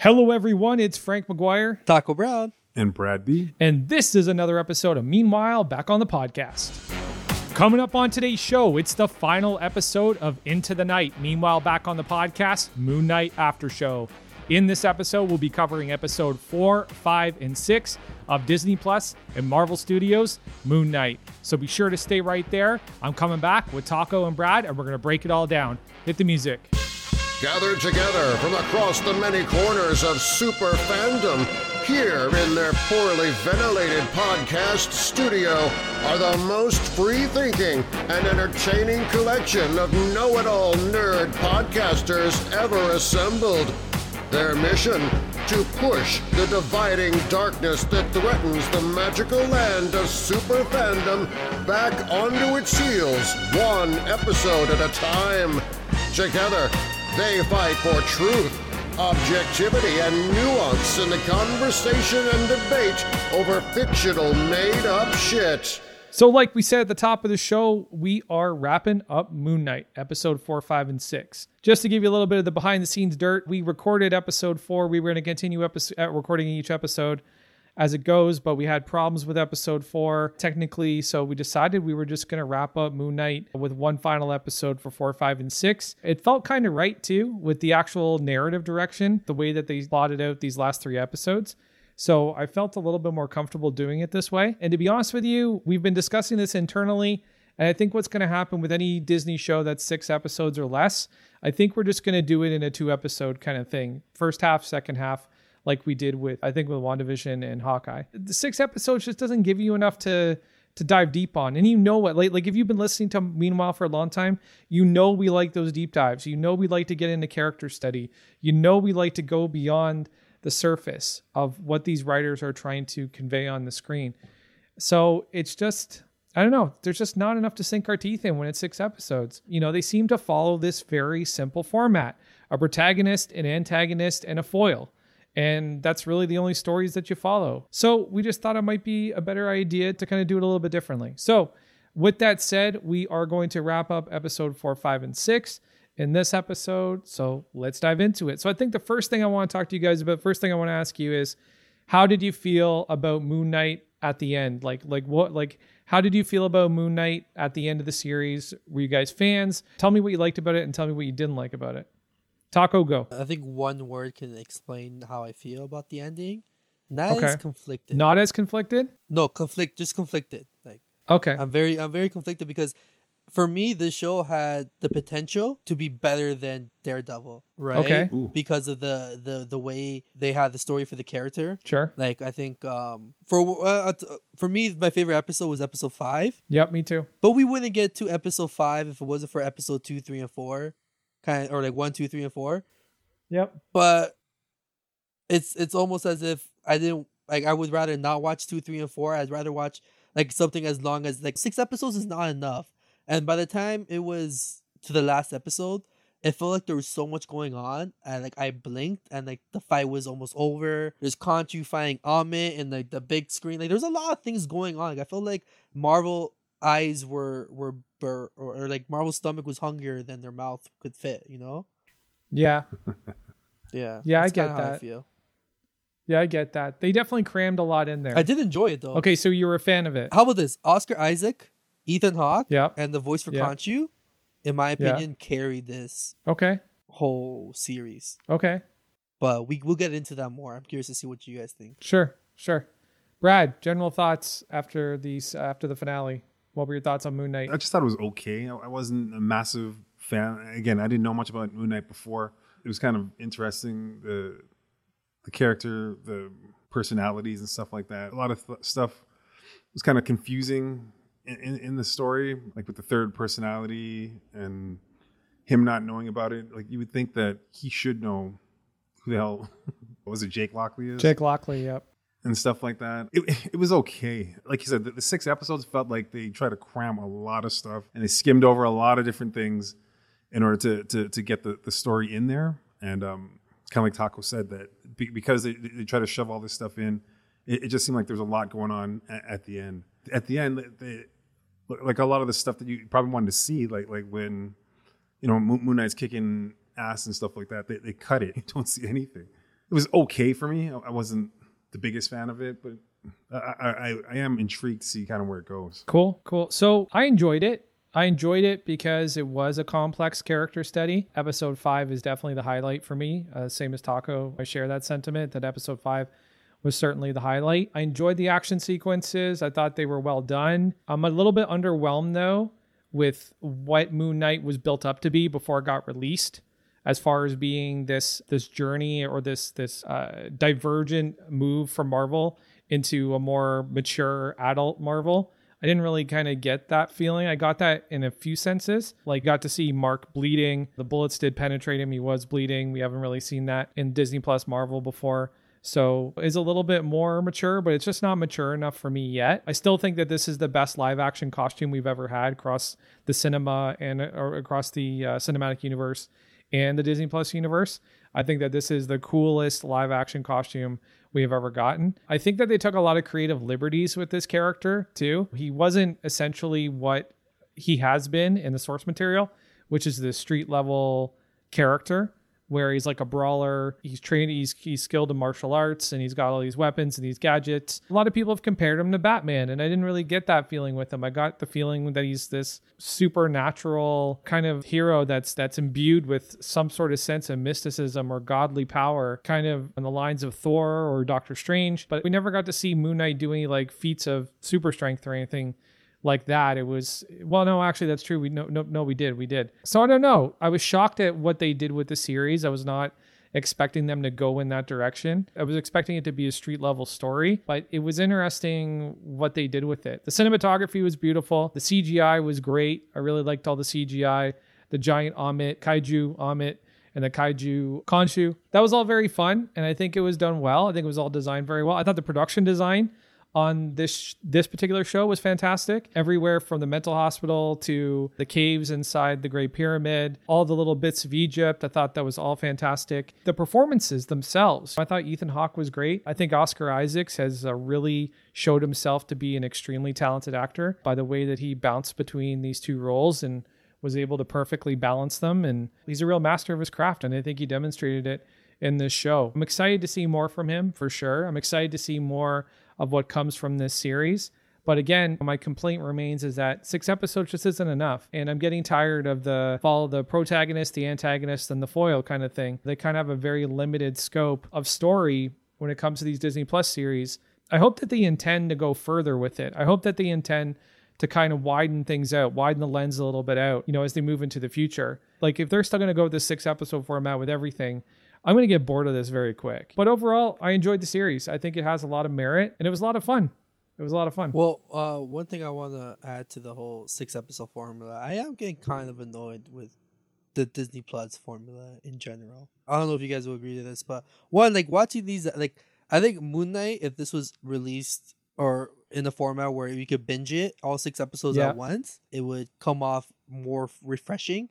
Hello, everyone. It's Frank McGuire, Taco Brown. And Brad B. and this is another episode of Meanwhile Back on the Podcast. Coming up on today's show, it's the final episode of Into the Night. Meanwhile, back on the podcast, Moon Knight After Show. In this episode, we'll be covering episode four, five, and six of Disney Plus and Marvel Studios' Moon Knight. So be sure to stay right there. I'm coming back with Taco and Brad, and we're going to break it all down. Hit the music. Gathered together from across the many corners of super fandom, here in their poorly ventilated podcast studio are the most free thinking and entertaining collection of know it all nerd podcasters ever assembled. Their mission to push the dividing darkness that threatens the magical land of super fandom back onto its heels, one episode at a time. Together, they fight for truth, objectivity, and nuance in the conversation and debate over fictional made up shit. So, like we said at the top of the show, we are wrapping up Moon Knight, episode four, five, and six. Just to give you a little bit of the behind the scenes dirt, we recorded episode four. We were going to continue episode, uh, recording each episode as it goes, but we had problems with episode four technically. So, we decided we were just going to wrap up Moon Knight with one final episode for four, five, and six. It felt kind of right too with the actual narrative direction, the way that they plotted out these last three episodes. So I felt a little bit more comfortable doing it this way. And to be honest with you, we've been discussing this internally. And I think what's going to happen with any Disney show that's six episodes or less, I think we're just going to do it in a two episode kind of thing. First half, second half, like we did with, I think, with WandaVision and Hawkeye. The six episodes just doesn't give you enough to to dive deep on. And you know what, like, like if you've been listening to Meanwhile for a long time, you know we like those deep dives. You know we like to get into character study. You know we like to go beyond the surface of what these writers are trying to convey on the screen. So it's just, I don't know, there's just not enough to sink our teeth in when it's six episodes. You know, they seem to follow this very simple format a protagonist, an antagonist, and a foil. And that's really the only stories that you follow. So we just thought it might be a better idea to kind of do it a little bit differently. So, with that said, we are going to wrap up episode four, five, and six in this episode. So let's dive into it. So I think the first thing I want to talk to you guys about, first thing I want to ask you is how did you feel about Moon Knight at the end? Like like what like how did you feel about Moon Knight at the end of the series? Were you guys fans? Tell me what you liked about it and tell me what you didn't like about it. Taco go. I think one word can explain how I feel about the ending. Not Okay. as conflicted. Not as conflicted? no conflict, just conflicted. Like Okay. I'm very, I'm very conflicted because for me, this show had the potential to be better than Daredevil, right? Okay. Ooh. Because of the the the way they had the story for the character. Sure. Like I think um for uh, uh, for me, my favorite episode was episode five. Yep, me too. But we wouldn't get to episode five if it wasn't for episode two, three, and four, kind of, or like one, two, three, and four. Yep. But it's it's almost as if I didn't like. I would rather not watch two, three, and four. I'd rather watch like something as long as like six episodes is not enough. And by the time it was to the last episode, it felt like there was so much going on, and like I blinked, and like the fight was almost over. There's Khonshu fighting Ammit, and like the big screen. Like there's a lot of things going on. Like I felt like Marvel eyes were were bur- or, or like Marvel's stomach was hungrier than their mouth could fit. You know? Yeah. Yeah. Yeah, I get that. feel. Yeah, I get that. They definitely crammed a lot in there. I did enjoy it though. Okay, so you were a fan of it. How about this? Oscar Isaac, Ethan Hawke, Yep. and the voice for Yeah. Khonshu, in my opinion, carried this Okay. whole series. Okay. But we we'll get into that more. I'm curious to see what you guys think. Sure, sure. Brad, general thoughts after these after the finale. What were your thoughts on Moon Knight? I just thought it was okay. I, wasn't a massive fan. Again, I didn't know much about Moon Knight before. It was kind of interesting the the character, the personalities, and stuff like that. A lot of th- stuff was kind of confusing in, in, in the story, like with the third personality and him not knowing about it. Like you would think that he should know who the hell was it, Jake Lockley is, Jake Lockley, yep. And stuff like that. It, it was okay. Like you said, the, the six episodes felt like they tried to cram a lot of stuff and they skimmed over a lot of different things in order to to, to get the, the story in there. And um, kind of like Taco said, that be, because they, they try to shove all this stuff in, it, it just seemed like there's a lot going on at, at the end. At the end, they, like a lot of the stuff that you probably wanted to see, like like when you know Moon, Knight's kicking ass and stuff like that, they, they cut it. You don't see anything. it was okay for me. I wasn't the biggest fan of it, but I, I, I- am intrigued to see kind of where it goes. Cool, cool. So I enjoyed it. I enjoyed it because it was a complex character study. Episode five is definitely the highlight for me. Uh, same as Taco, I share that sentiment that episode five was certainly the highlight. I enjoyed the action sequences. I thought they were well done. I'm a little bit underwhelmed though with what Moon Knight was built up to be before it got released as far as being this this journey or this this uh, divergent move from Marvel into a more mature adult Marvel. I didn't really kind of get that feeling. I got that in a few senses. Like got to see Mark bleeding. The bullets did penetrate him. He was bleeding. We haven't really seen that in Disney Plus Marvel before. So is a little bit more mature, but it's just not mature enough for me yet. I still think that this is the best live action costume we've ever had across the cinema and or across the uh, cinematic universe and the Disney Plus universe. I think that this is the coolest live action costume we have ever gotten. I think that they took a lot of creative liberties with this character too. He wasn't essentially what he has been in the source material, which is the street level character where he's like a brawler. He's trained, he's he's skilled in martial arts, and he's got all these weapons and these gadgets. A lot of people have compared him to Batman, and I didn't really get that feeling with him. I got the feeling that he's this supernatural kind of hero that's that's imbued with some sort of sense of mysticism or godly power, kind of on the lines of Thor or Doctor Strange. But we never got to see Moon Knight do any like feats of super strength or anything like that. It was well, no, actually, that's true. We no, no, no, we did, we did. So I don't know. I was shocked at what they did with the series. I was not expecting them to go in that direction. I was expecting it to be a street level story, but it was interesting what they did with it. The cinematography was beautiful. The CGI was great. I really liked all the CGI. The giant Ammit, kaiju Ammit, and the kaiju Khonshu. That was all very fun, and I think it was done well. I think it was all designed very well. I thought the production design on this this particular show was fantastic. Everywhere from the mental hospital to the caves inside the Great Pyramid, all the little bits of Egypt, I thought that was all fantastic. The performances themselves, I thought Ethan Hawke was great. I think Oscar Isaacs has uh, really showed himself to be an extremely talented actor by the way that he bounced between these two roles and was able to perfectly balance them. And he's a real master of his craft, and I think he demonstrated it in this show. I'm excited to see more from him for sure. I'm excited to see more of what comes from this series. But again, my complaint remains is that six episodes just isn't enough. And I'm getting tired of the follow the protagonist, the antagonist, and the foil kind of thing. They kind of have a very limited scope of story when it comes to these Disney Plus series. I hope that they intend to go further with it. I hope that they intend to kind of widen things out, widen the lens a little bit out, you know, as they move into the future. Like if they're still going to go with this six episode format with everything, I'm going to get bored of this very quick. But overall, I enjoyed the series. I think it has a lot of merit and it was a lot of fun. It was a lot of fun. Well, uh, one thing I want to add to the whole six episode formula, I am getting kind of annoyed with the Disney Plus formula in general. I don't know if you guys will agree to this, but one, like watching these, like I think Moon Knight, if this was released or in a format where you could binge it all six episodes Yeah. at once, it would come off more refreshing.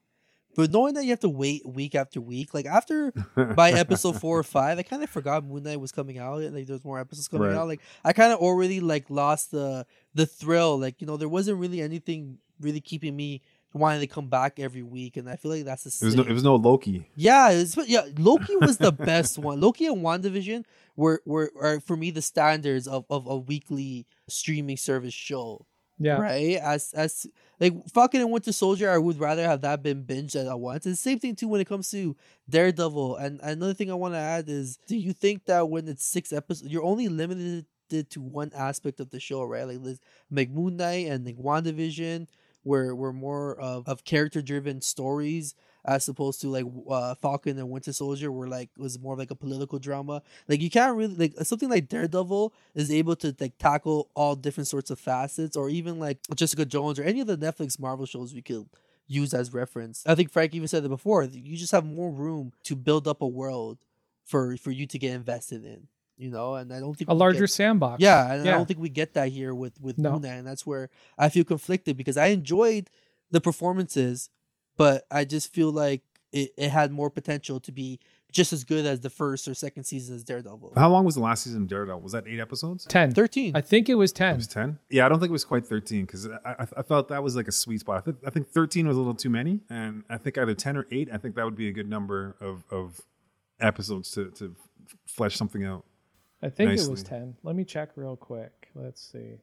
But knowing that you have to wait week after week, like after by episode four or five, I kind of forgot Moon Knight was coming out. and, Like there's more episodes coming Right. out. Like I kind of already like lost the the thrill. Like you know, there wasn't really anything really keeping me wanting to come back every week, and I feel like that's the It was no, same. it was no Loki. Yeah, it's, yeah. Loki was the best one. Loki and WandaVision were were are for me the standards of, of a weekly streaming service show. Yeah. Right? As as like fucking in Winter Soldier, I would rather have that been binged at once. And same thing too when it comes to Daredevil. And another thing I want to add is, do you think that when it's six episodes, you're only limited to one aspect of the show, right? Like like Moon Knight and like WandaVision, where were more of, of character driven stories as opposed to like uh, Falcon and Winter Soldier, where like it was more of like a political drama. Like you can't really like something like Daredevil is able to like tackle all different sorts of facets, or even like Jessica Jones or any of the Netflix Marvel shows we could use as reference. I think Frank even said it before. You just have more room to build up a world for for you to get invested in. You know, and I don't think A larger get- sandbox. yeah, and I don't think we get that here with with No. Knight, and that's where I feel conflicted because I enjoyed the performances, but I just feel like it, it had more potential to be just as good as the first or second season as Daredevil. How long was the last season of Daredevil? Was that eight episodes? 10. Thirteen. I think it was 10. It 10. was ten. Yeah, I don't think it was quite thirteen because I, I, I felt that was like a sweet spot. I think, I think thirteen was a little too many, and I think either ten or eight. I think that would be a good number of of episodes to to flesh something out. I think it was ten. Let me check real quick. Let's see.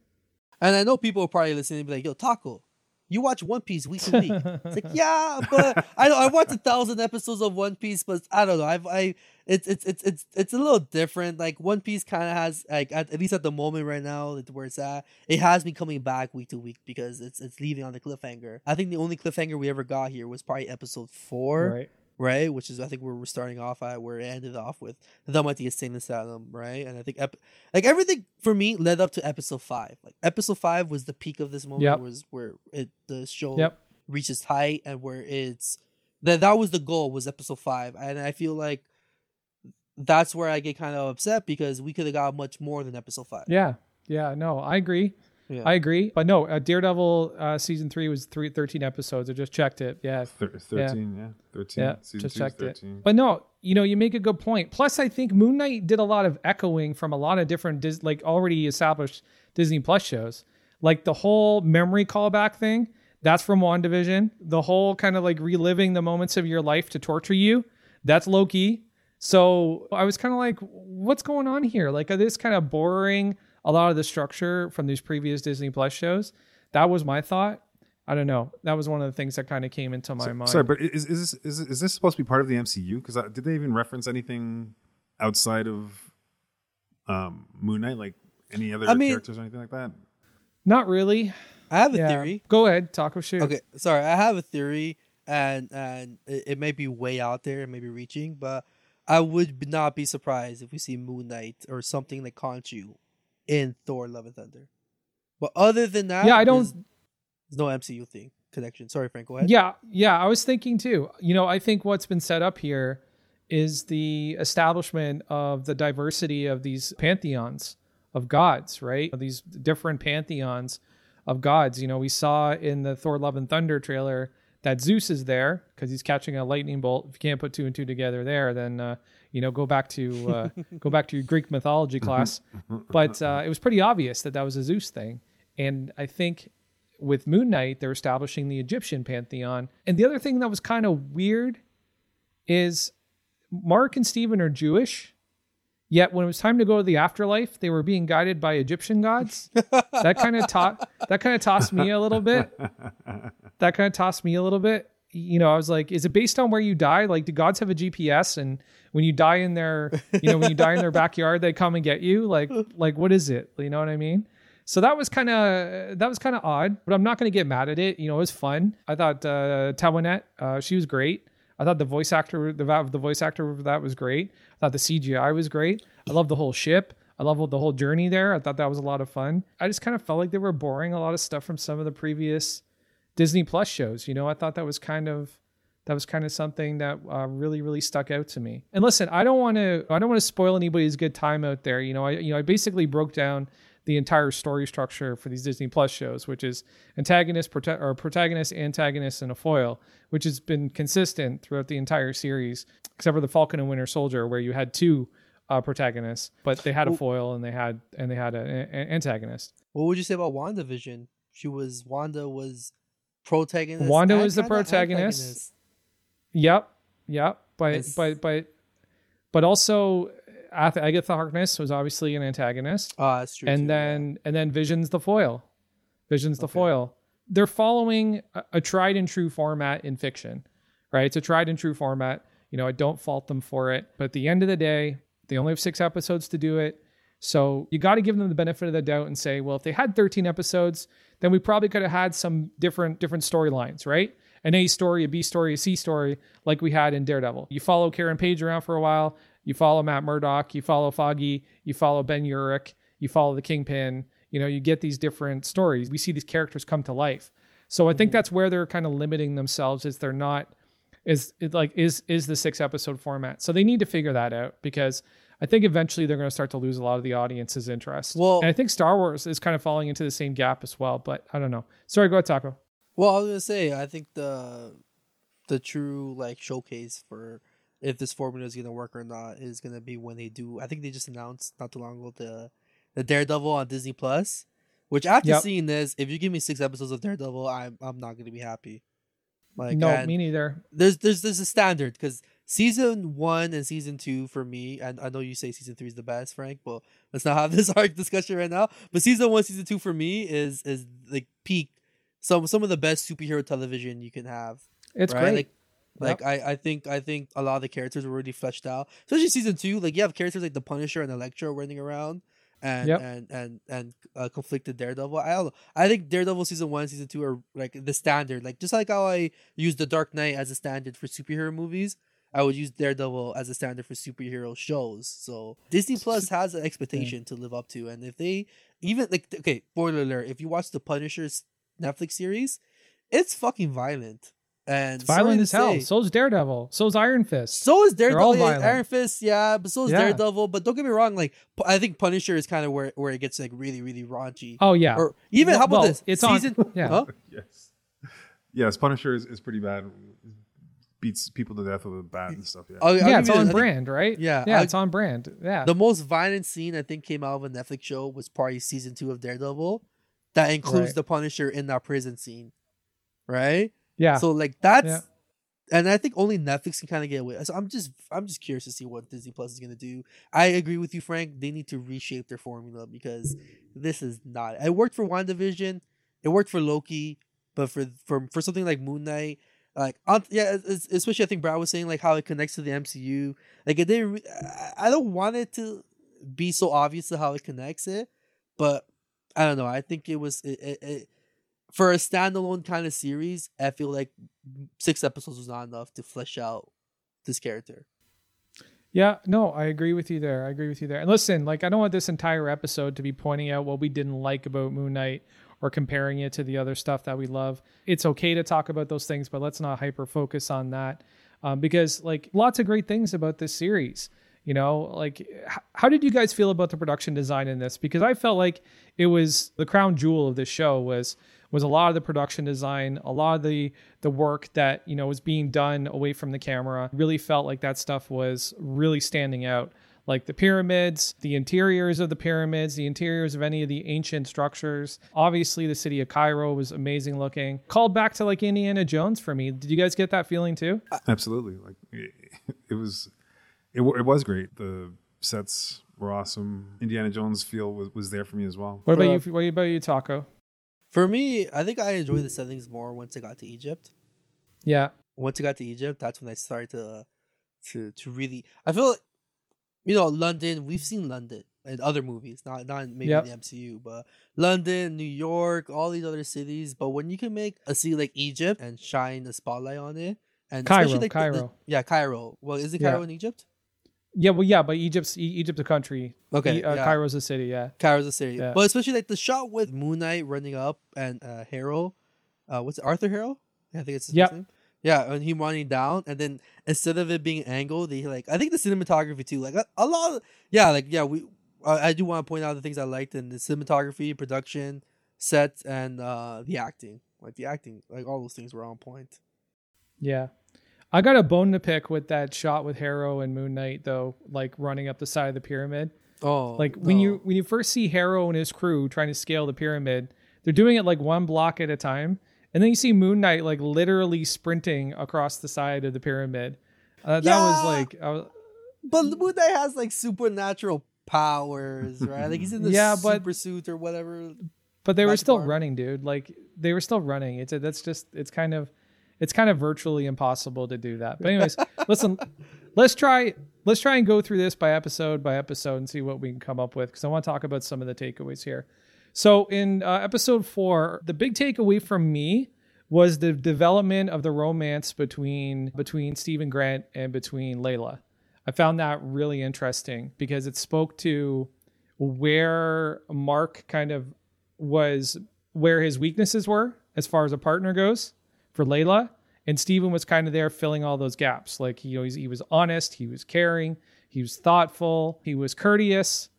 And I know people are probably listening and be like, "Yo, Taco, you watch One Piece week to week." It's like, yeah, but I I watched a thousand episodes of One Piece, but I don't know. I've I it's it's it's it's it's a little different. Like One Piece kind of has like at, at least at the moment right now, like, where it's at, it has been coming back week to week because it's it's leaving on the cliffhanger. I think the only cliffhanger we ever got here was probably episode four Right. Right? Which is I think where we're starting off at, where it ended off with the Mighty Insane Asylum, right? And I think ep- like everything for me led up to episode five. Like episode five was the peak of this moment, Yep. was where it the show Yep. reaches height and where it's that that was the goal was episode five, and I feel like that's where I get kind of upset because we could have got much more than episode five. Yeah. Yeah. No, I agree. Yeah. I agree. But no, uh, Daredevil uh, season three was three, 13 episodes. I just checked it. Yeah. Thir- Thirteen, yeah, thirteen. Yeah, Season just checked 13. it. But no, you know, you make a good point. Plus, I think Moon Knight did a lot of echoing from a lot of different, Dis- like already established Disney Plus shows. Like the whole memory callback thing, that's from WandaVision. The whole kind of like reliving the moments of your life to torture you, that's Loki. So I was kind of like, what's going on here? Like, are this kind of borrowing a lot of the structure from these previous Disney Plus shows? That was my thought. I don't know. That was one of the things that kind of came into my mind. Sorry, but is is this is, is this supposed to be part of the MCU? Because did they even reference anything outside of um, Moon Knight, like any other I mean- characters or anything like that? Not really. I have a Yeah. theory. Go ahead, Taco Shoot. Okay, sorry, I have a theory, and and it, it may be way out there, it may be reaching, but I would not be surprised if we see Moon Knight or something like Khonshu in Thor: Love and Thunder. But other than that, Yeah, I don't- There's, there's no MCU thing connection. Sorry, Frank. Go ahead. Yeah, yeah. I was thinking too. You know, I think what's been set up here is the establishment of the diversity of these pantheons of gods, right? These different pantheons of gods. You know, we saw in the Thor: Love and Thunder trailer that Zeus is there because he's catching a lightning bolt. If you can't put two and two together there, then uh, you know go back to uh, go back to your Greek mythology class. But uh, it was pretty obvious that that was a Zeus thing, and I think with Moon Knight, they're establishing the Egyptian pantheon. And the other thing that was kind of weird is Mark and Steven are Jewish, yet when it was time to go to the afterlife, they were being guided by Egyptian gods. that kind of taught that kind of tossed me a little bit. That kind of tossed me a little bit. You know, I was like, is it based on where you die? Like, do gods have a GPS? And when you die in their, you know, when you die in their backyard, they come and get you? Like, like what is it? You know what I mean? So that was kind of that was kind of odd, but I'm not going to get mad at it. You know, it was fun. I thought uh, Taweret, uh, she was great. I thought the voice actor, the the voice actor of that was great. I thought the CGI was great. I love the whole ship. I love the whole journey there. I thought that was a lot of fun. I just kind of felt like they were boring a lot of stuff from some of the previous Disney Plus shows. You know, I thought that was kind of that was kind of something that uh, really really stuck out to me. And listen, I don't want to I don't want to spoil anybody's good time out there. You know, I you know I basically broke down the entire story structure for these Disney Plus shows, which is antagonist, or protagonist, antagonist, and a foil, which has been consistent throughout the entire series, except for the Falcon and Winter Soldier, where you had two uh, protagonists, but they had a foil and they had and they had an antagonist. What would you say about WandaVision? She was Wanda was protagonist. Wanda was the protagonist. Yep, yep. But It's- but but but also, Ath- Agatha Harkness was obviously an antagonist. Oh, that's true. and too, then and then Vision's the foil. Vision's the Okay. foil. They're following a, a tried and true format in fiction, right? It's a tried and true format. You know, I don't fault them for it, but at the end of the day, they only have six episodes to do it. So you got to give them the benefit of the doubt and say, well, if they had 13 episodes, then we probably could have had some different different storylines, right? An A story, a B story, a C story, like we had in Daredevil. You follow Karen Page around for a while. You follow Matt Murdock. You follow Foggy. You follow Ben Urich. You follow the Kingpin. You know, you get these different stories. We see these characters come to life. So I think mm-hmm. that's where they're kind of limiting themselves. Is they're not is it like is is the six episode format. So they need to figure that out because I think eventually they're going to start to lose a lot of the audience's interest. Well- and I think Star Wars is kind of falling into the same gap as well. But I don't know. Sorry, go ahead, Taco. Well, I was gonna say, I think the the true like showcase for if this formula is gonna work or not is gonna be when they do. I think they just announced not too long ago the the Daredevil on Disney Plus. Which after Yep. seeing this, if you give me six episodes of Daredevil, I'm I'm not gonna be happy. Like no, me neither. there's there's there's a standard because season one and season two for me, and I know you say season three is the best, Frank, but let's not have this hard discussion right now. But season one, season two for me is is like peak some some of the best superhero television you can have. It's right? great. Like, like I, I think I think a lot of the characters were already fleshed out. Especially season two, like you have characters like the Punisher and Elektra running around, and Yep. and and and uh, conflicted Daredevil. I don't know. I think Daredevil season one, season two are like the standard. Like just like how I use the Dark Knight as a standard for superhero movies, I would use Daredevil as a standard for superhero shows. So Disney Plus has an expectation to live up to, and if they even like okay, spoiler alert, if you watch the Punisher's Netflix series, it's fucking violent. And It's violent as hell. say- So's Daredevil. So's Iron Fist. so is Daredevil, all yeah. Iron Fist, yeah, but so is Yeah. Daredevil. But don't get me wrong, like I think Punisher is kind of where where it gets like really really raunchy. oh yeah. Or even Well- how about well, this? it's on- season, yeah. huh? Yes. Yes, Punisher is, is pretty bad. Beats people to death with a bat and stuff. Yeah. I'll- I'll yeah, it's on I think brand, right? Yeah, Yeah, I- it's on brand. Yeah. The most violent scene I think came out of a Netflix show was probably season two of Daredevil. That includes Right. the Punisher in that prison scene, right? yeah. So like that's, Yeah. and I think only Netflix can kind of get away. So I'm just I'm just curious to see what Disney Plus is gonna do. I agree with you, Frank. They need to reshape their formula because this is not. It worked for WandaVision, it worked for Loki, but for for for something like Moon Knight. Like on, yeah, especially I think Brad was saying like how it connects to the MCU. Like it didn't. re- I don't want it to be so obvious to how it connects it, but I don't know. I think it was it, it, it for a standalone kind of series. I feel like six episodes was not enough to flesh out this character. Yeah, no, I agree with you there. I agree with you there. And listen, like I don't want this entire episode to be pointing out what we didn't like about Moon Knight or comparing it to the other stuff that we love. It's okay to talk about those things, but let's not hyper focus on that um, because like lots of great things about this series. You know, like how did you guys feel about the production design in this? Because I felt like it was the crown jewel of this show was was a lot of the production design, a lot of the the work that you know was being done away from the camera. Really felt like that stuff was really standing out. Like the pyramids, the interiors of the pyramids, the interiors of any of the ancient structures. Obviously, the city of Cairo was amazing looking. Called back to like Indiana Jones for me. Did you guys get that feeling too? Absolutely. Like it, was, it, wa- it was great. The sets were awesome. Indiana Jones feel was, was there for me as well. What about Uh, you? What about you, Taco? For me, I think I enjoyed the settings more once I got to Egypt. Yeah, Once I got to Egypt, that's when I started to to to really. I feel like you know London. We've seen London in other movies, not not maybe Yep. the MCU, but London, New York, all these other cities. But when you can make a city like Egypt and shine a spotlight on it, and Cairo, especially like the- the- Cairo. yeah, Cairo. Well, is it Yeah. Cairo in Egypt? Yeah, well, yeah, but Egypt's E- Egypt's a country. Okay, E- uh, yeah. Cairo's a city. Yeah, Cairo's a city. Yeah. But especially like the shot with Moon Knight running up and uh Harrow, uh what's it, Arthur Harrow? Yeah, I think it's his Yep. name. Yeah, and him running down, and then instead of it being angled, they like I think the cinematography too, like a, a lot. Of, yeah, like yeah, we I, I do want to point out the things I liked in the cinematography, production, sets, and uh the acting. Like the acting, like all those things were on point. yeah. I got a bone to pick with that shot with Harrow and Moon Knight though, like running up the side of the pyramid. Oh, Like when you when you first see Harrow and his crew trying to scale the pyramid, they're doing it like one block at a time, and then you see Moon Knight like literally sprinting across the side of the pyramid. Uh, that was like, I was, But Moon Knight has like supernatural powers, right? Like he's in the Yeah, but- super suit or whatever. but they were still arm. running, dude. Like they were still running. It's a, that's just it's kind of it's kind of virtually impossible to do that. But anyways, listen, let's try let's try and go through this by episode by episode and see what we can come up with because I want to talk about some of the takeaways here. So in uh, episode four, the big takeaway from me was the development of the romance between between Steven Grant and between Layla. I found that really interesting because it spoke to where Mark kind of was where his weaknesses were as far as a partner goes for Layla. And Steven was kind of there filling all those gaps. Like he always he was honest, he was caring, he was thoughtful, he was courteous.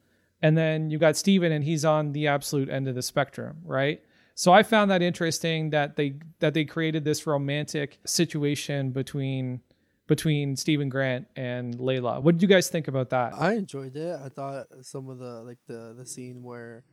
And then you got Steven and he's on the absolute end of the spectrum, right? So I found that interesting that they that they created this romantic situation between between Steven Grant and Layla. What did you guys think about that? I enjoyed it. I thought some of the like the the scene where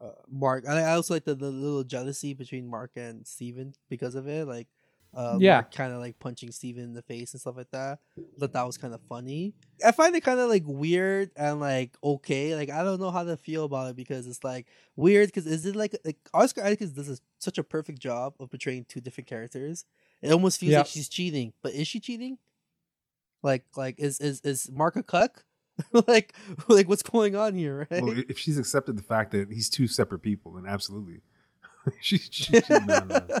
uh, Mark. and I also like the, the little jealousy between Mark and Steven because of it. Like Uh, Yeah. kind of like punching Steven in the face and stuff like that. But that was kind of funny. I find it kind of like weird and like okay. Like I don't know how to feel about it because it's like weird. Because is it like like Oscar Isaac does a, such a perfect job of portraying two different characters. It almost feels Yep. like she's cheating, but is she cheating? Like like is is is Mark a cuck? like like what's going on here? Right? Well, if she's accepted the fact that he's two separate people, then absolutely, she, she, she's not uh,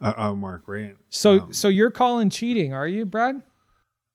uh, uh, Mark, right? So Um, so you're calling cheating, are you, Brad?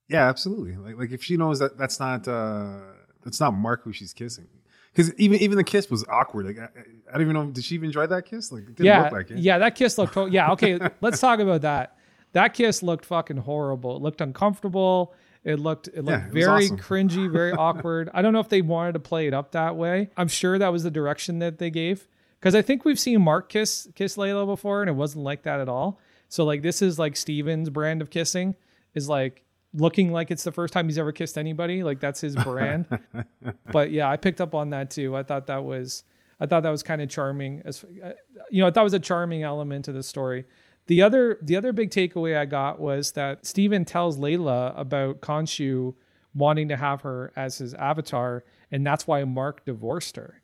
Yeah, absolutely. Like like if she knows that that's not uh that's not Mark who she's kissing. Because even even the kiss was awkward. Like I, I don't even know. Did she even enjoy that kiss? Like it didn't yeah, look like it. yeah. That kiss looked. To- yeah, okay. let's talk about that. That kiss looked fucking horrible. It looked uncomfortable. It looked it looked Yeah, it very awesome. cringy, very awkward. I don't know if they wanted to play it up that way. I'm sure that was the direction that they gave because I think we've seen Mark kiss kiss Layla before, and it wasn't like that at all. So like this is like Steven's brand of kissing is like looking like it's the first time he's ever kissed anybody. Like that's his brand. but yeah, I picked up on that too. I thought that was I thought that was kind of charming. As uh, you know, I thought it was a charming element to the story. The other the other big takeaway I got was that Steven tells Layla about Khonshu wanting to have her as his avatar, and that's why Mark divorced her,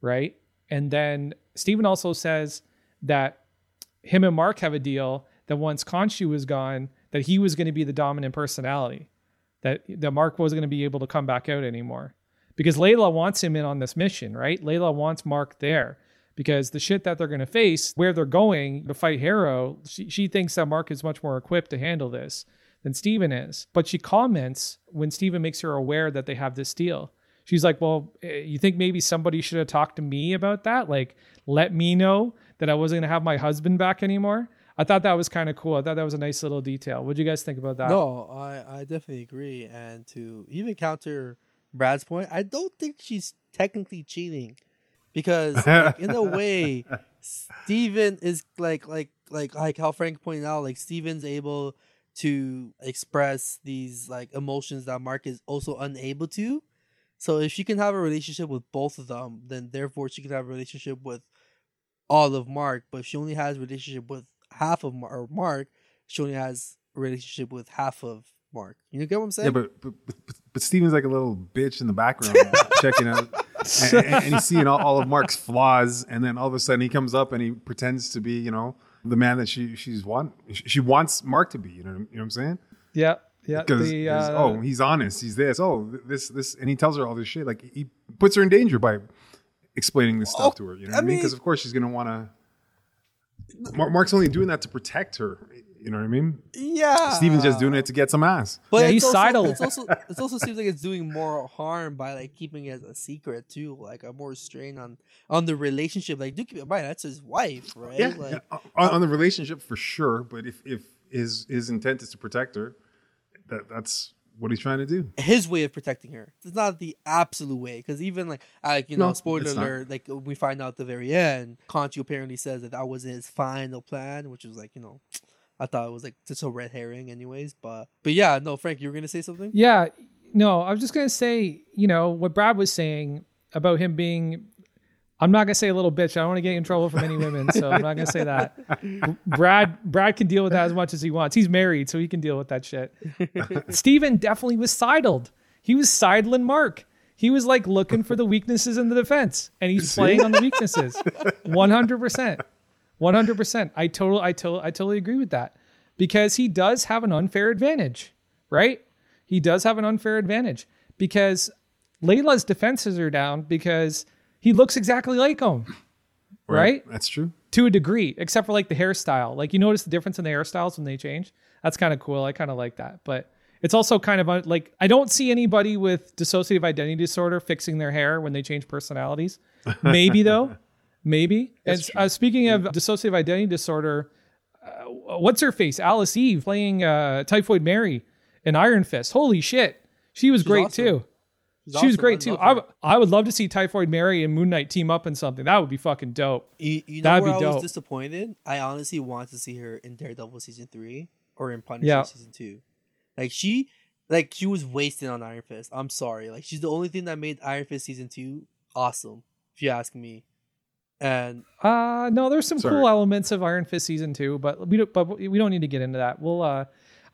right? And then Steven also says that him and Mark have a deal that once Khonshu was gone, that he was going to be the dominant personality, that that Mark wasn't going to be able to come back out anymore because Layla wants him in on this mission, right? Layla wants Mark there because the shit that they're going to face, where they're going to fight Harrow, she, she thinks that Mark is much more equipped to handle this than Steven is. But she comments when Steven makes her aware that they have this deal. She's like, Well, eh, you think maybe somebody should have talked to me about that? Like, let me know that I wasn't going to have my husband back anymore. I thought that was kind of cool. I thought that was a nice little detail. What do you guys think about that? No, I, I definitely agree. And to even counter Brad's point, I don't think she's technically cheating because like, in a way, Steven is like like like like how Frank pointed out, like Steven's able to express these like emotions that Mark is also unable to. So if she can have a relationship with both of them, then therefore she can have a relationship with all of Mark. But if she only has a relationship with half of Mar- Mark, she only has a relationship with half of Mark. You get what I'm saying? Yeah, but, but but but Steven's like a little bitch in the background checking out, and, and, and he's seeing all, all of Mark's flaws, and then all of a sudden he comes up and he pretends to be, you know, the man that she she's want she wants Mark to be. You know, you know what I'm saying? Yeah, yeah. Because the, uh, oh, he's honest, he's this, oh, this this, and he tells her all this shit. Like he puts her in danger by explaining this stuff Oh, to her. You know what I mean? mean- Because of course she's gonna want to. Mark's only doing that to protect her. You know what I mean? yeah. Steven's just doing it to get some ass. But Yeah, it's he's also, sidle. It's also it also seems like it's doing more harm by like keeping it a secret too, like a more strain on on the relationship. Like, do keep in mind that's his wife, right? Yeah, like, yeah, on, on the uh, relationship for sure. But if if his his intent is to protect her, that that's what he's trying to do. his way of protecting her. It's not the absolute way, because even like, like you know, No, spoiler it's not. alert. Like we find out at the very end, Khonshu apparently says that that wasn't his final plan, which was like you know, I thought it was like just a red herring, anyways. But but yeah, no, Frank, you were gonna say something. Yeah, no, I was just gonna say, you know, what Brad was saying about him being. I'm not gonna say a little bitch. I don't want to get in trouble from any women, so I'm not gonna say that. Brad, Brad can deal with that as much as he wants. He's married, so he can deal with that shit. Steven definitely was sidled. He was sidling Mark. He was like looking for the weaknesses in the defense, and he's playing on the weaknesses. One hundred percent, one hundred percent. I total, I I totally agree with that because he does have an unfair advantage, right? He does have an unfair advantage because Layla's defenses are down because he looks exactly like him, right? That's true. To a degree, except for like the hairstyle. Like you notice the difference in the hairstyles when they change. That's kind of cool. I kind of like that, but it's also kind of like I don't see anybody with dissociative identity disorder fixing their hair when they change personalities. Maybe though, maybe. And uh, speaking of dissociative identity disorder, uh, what's her face? Alice Eve playing uh, Typhoid Mary in Iron Fist. Holy shit, she was great awesome. too. She's She was awesome. great too. I, w- I would love to see Typhoid Mary and Moon Knight team up in something. That would be fucking dope. You, you know That'd where be I was dope. disappointed? I honestly want to see her in Daredevil season three or in Punisher Yeah. season two. Like she, like she was wasted on Iron Fist. I'm sorry. Like she's the only thing that made Iron Fist season two awesome. If you ask me, And Uh no, there's some Sorry. cool elements of Iron Fist season two, but we don't. But we don't need to get into that. We'll. uh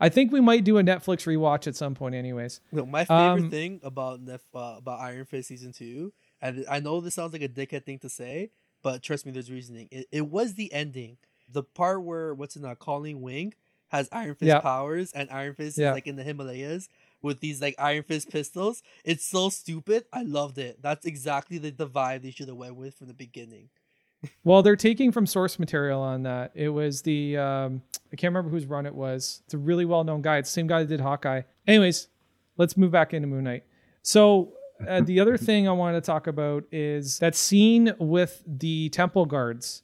I think we might do a Netflix rewatch at some point, anyways. No, my favorite Um, thing about Nef- uh, about Iron Fist season two, and I know this sounds like a dickhead thing to say, but trust me, there's reasoning. It, it was the ending, the part where what's in uh, Colleen Wing has Iron Fist Yeah. powers, and Iron Fist Yeah. is like in the Himalayas with these like Iron Fist pistols. It's so stupid. I loved it. That's exactly the, the vibe they should have went with from the beginning. Well, they're taking from source material on that. It was the um, I can't remember whose run it was. It's a really well known guy. It's the same guy that did Hawkeye. Anyways, let's move back into Moon Knight. So uh, the other thing I wanted to talk about is that scene with the temple guards,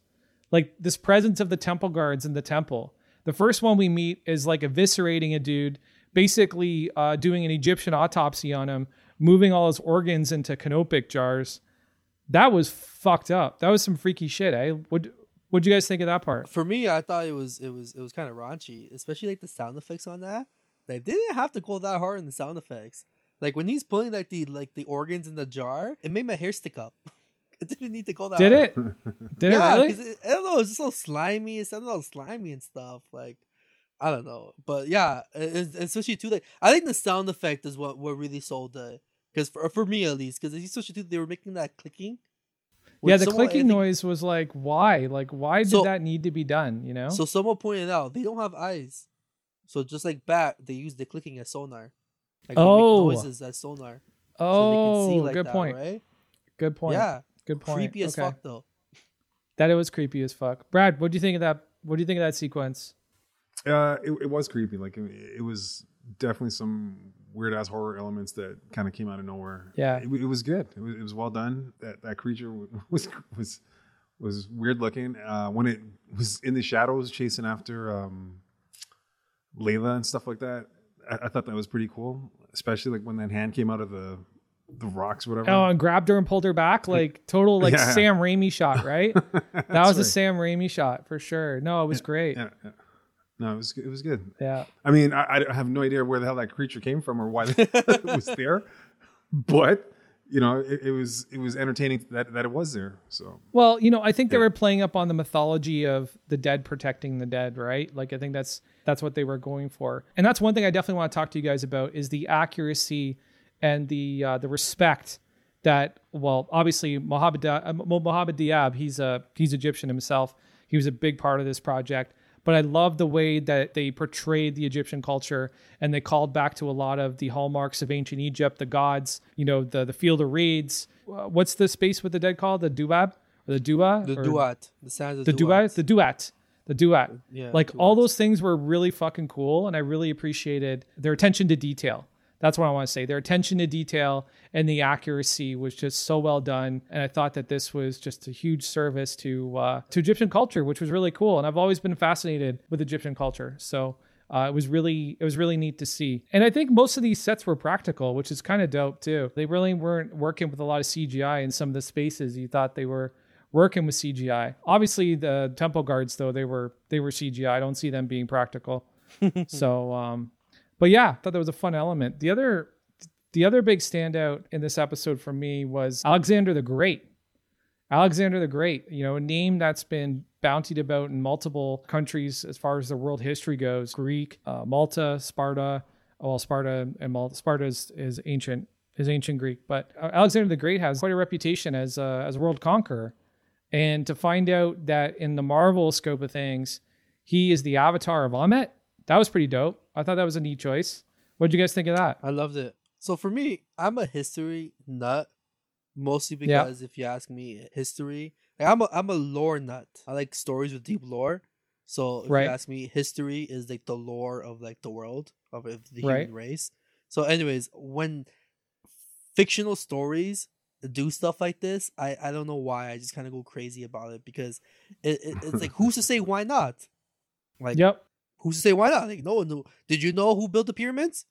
like this presence of the temple guards in the temple. The first one we meet is like eviscerating a dude, basically uh, doing an Egyptian autopsy on him, moving all his organs into canopic jars that was fucked up. That was some freaky shit, eh? What what'd you guys think of that part? For me, I thought it was it was it was kind of raunchy, especially like the sound effects on that. Like they didn't have to go that hard in the sound effects. Like when he's pulling like the like the organs in the jar, it made my hair stick up. it didn't need to go that. Did hard. it? Did yeah, it really? 'cause It, I don't know. It's just so slimy. It sounded all slimy and stuff. Like I don't know, but yeah, especially too. Like I think the sound effect is what what really sold the. Because for for me at least, because especially too, they were making that clicking. Yeah, the someone- clicking think- noise was like, why? Like, why did So- that need to be done? You know? So someone pointed out they don't have eyes, so just like bat, they use the clicking as sonar. Like Oh. noises as sonar, so oh, they can see oh, like good that, point. right? Good point. Yeah, good point. creepy as okay. fuck though. That it was creepy as fuck. Brad, what do you think of that? What do you think of that sequence? Uh, it, it was creepy. Like it, it was definitely some weird ass horror elements that kind of came out of nowhere. Yeah. it, it was good. It was, it was well done. That that creature was was was weird looking. Uh, when it was in the shadows chasing after um, Layla and stuff like that, I, I thought that was pretty cool. Especially like when that hand came out of the the rocks, whatever. Oh, and grabbed her and pulled her back, like total like Yeah. Sam Raimi shot, right? that was a. Sam Raimi shot for sure. No, it was great. yeah, yeah. No, it was it was good. Yeah. I mean, I, I have no idea where the hell that creature came from or why it was there, but you know, it, it was it was entertaining that that it was there. So Well, you know, I think they were playing up on the mythology of the dead protecting the dead, right? Like I think that's that's what they were going for. And that's one thing I definitely want to talk to you guys about is the accuracy and the uh, the respect that well, obviously Mohammed uh, Mohammed Diab, he's a he's Egyptian himself. He was a big part of this project. But I love the way that they portrayed the Egyptian culture and they called back to a lot of the hallmarks of ancient Egypt, the gods, you know, the the field of reeds. Uh, what's the space with the dead called? The Duab? Or the Dua? The Or- duat, the sounds of the duet, the duet, the duet. Yeah, like the all those things were really fucking cool, and I really appreciated their attention to detail. That's what I want to say. Their attention to detail and the accuracy was just so well done, and I thought that this was just a huge service to uh, to Egyptian culture, which was really cool. And I've always been fascinated with Egyptian culture, so. Uh, it was really it was really neat to see and i think most of these sets were practical which is kind of dope too they really weren't working with a lot of cgi in some of the spaces you thought they were working with CGI. Obviously, the temple guards though they were they were CGI. I don't see them being practical. so, um, but yeah, I thought that was a fun element. The other the other big standout in this episode for me was Alexander the Great. Alexander the Great, you know, a name that's been bountied about in multiple countries as far as the world history goes. Greek, uh, Malta, Sparta. Well, Sparta and Malta. Sparta is, is ancient is ancient Greek, but uh, Alexander the Great has quite a reputation as a, as a world conqueror. And to find out that in the Marvel scope of things, he is the avatar of Ammit, that was pretty dope. I thought that was a neat choice. What did you guys think of that? I loved it. So for me, I'm a history nut, mostly Yeah. because if you ask me, history. Like I'm a I'm a lore nut. I like stories with deep lore. So if Right. you ask me, history is like the lore of like the world of of the Right. human race. So, anyways, when fictional stories do stuff like this, I I don't know why I just kind of go crazy about it because it, it it's like who's to say why not? Like Yep. Who's to say why not? Like, no, no. Did you know who built the pyramids?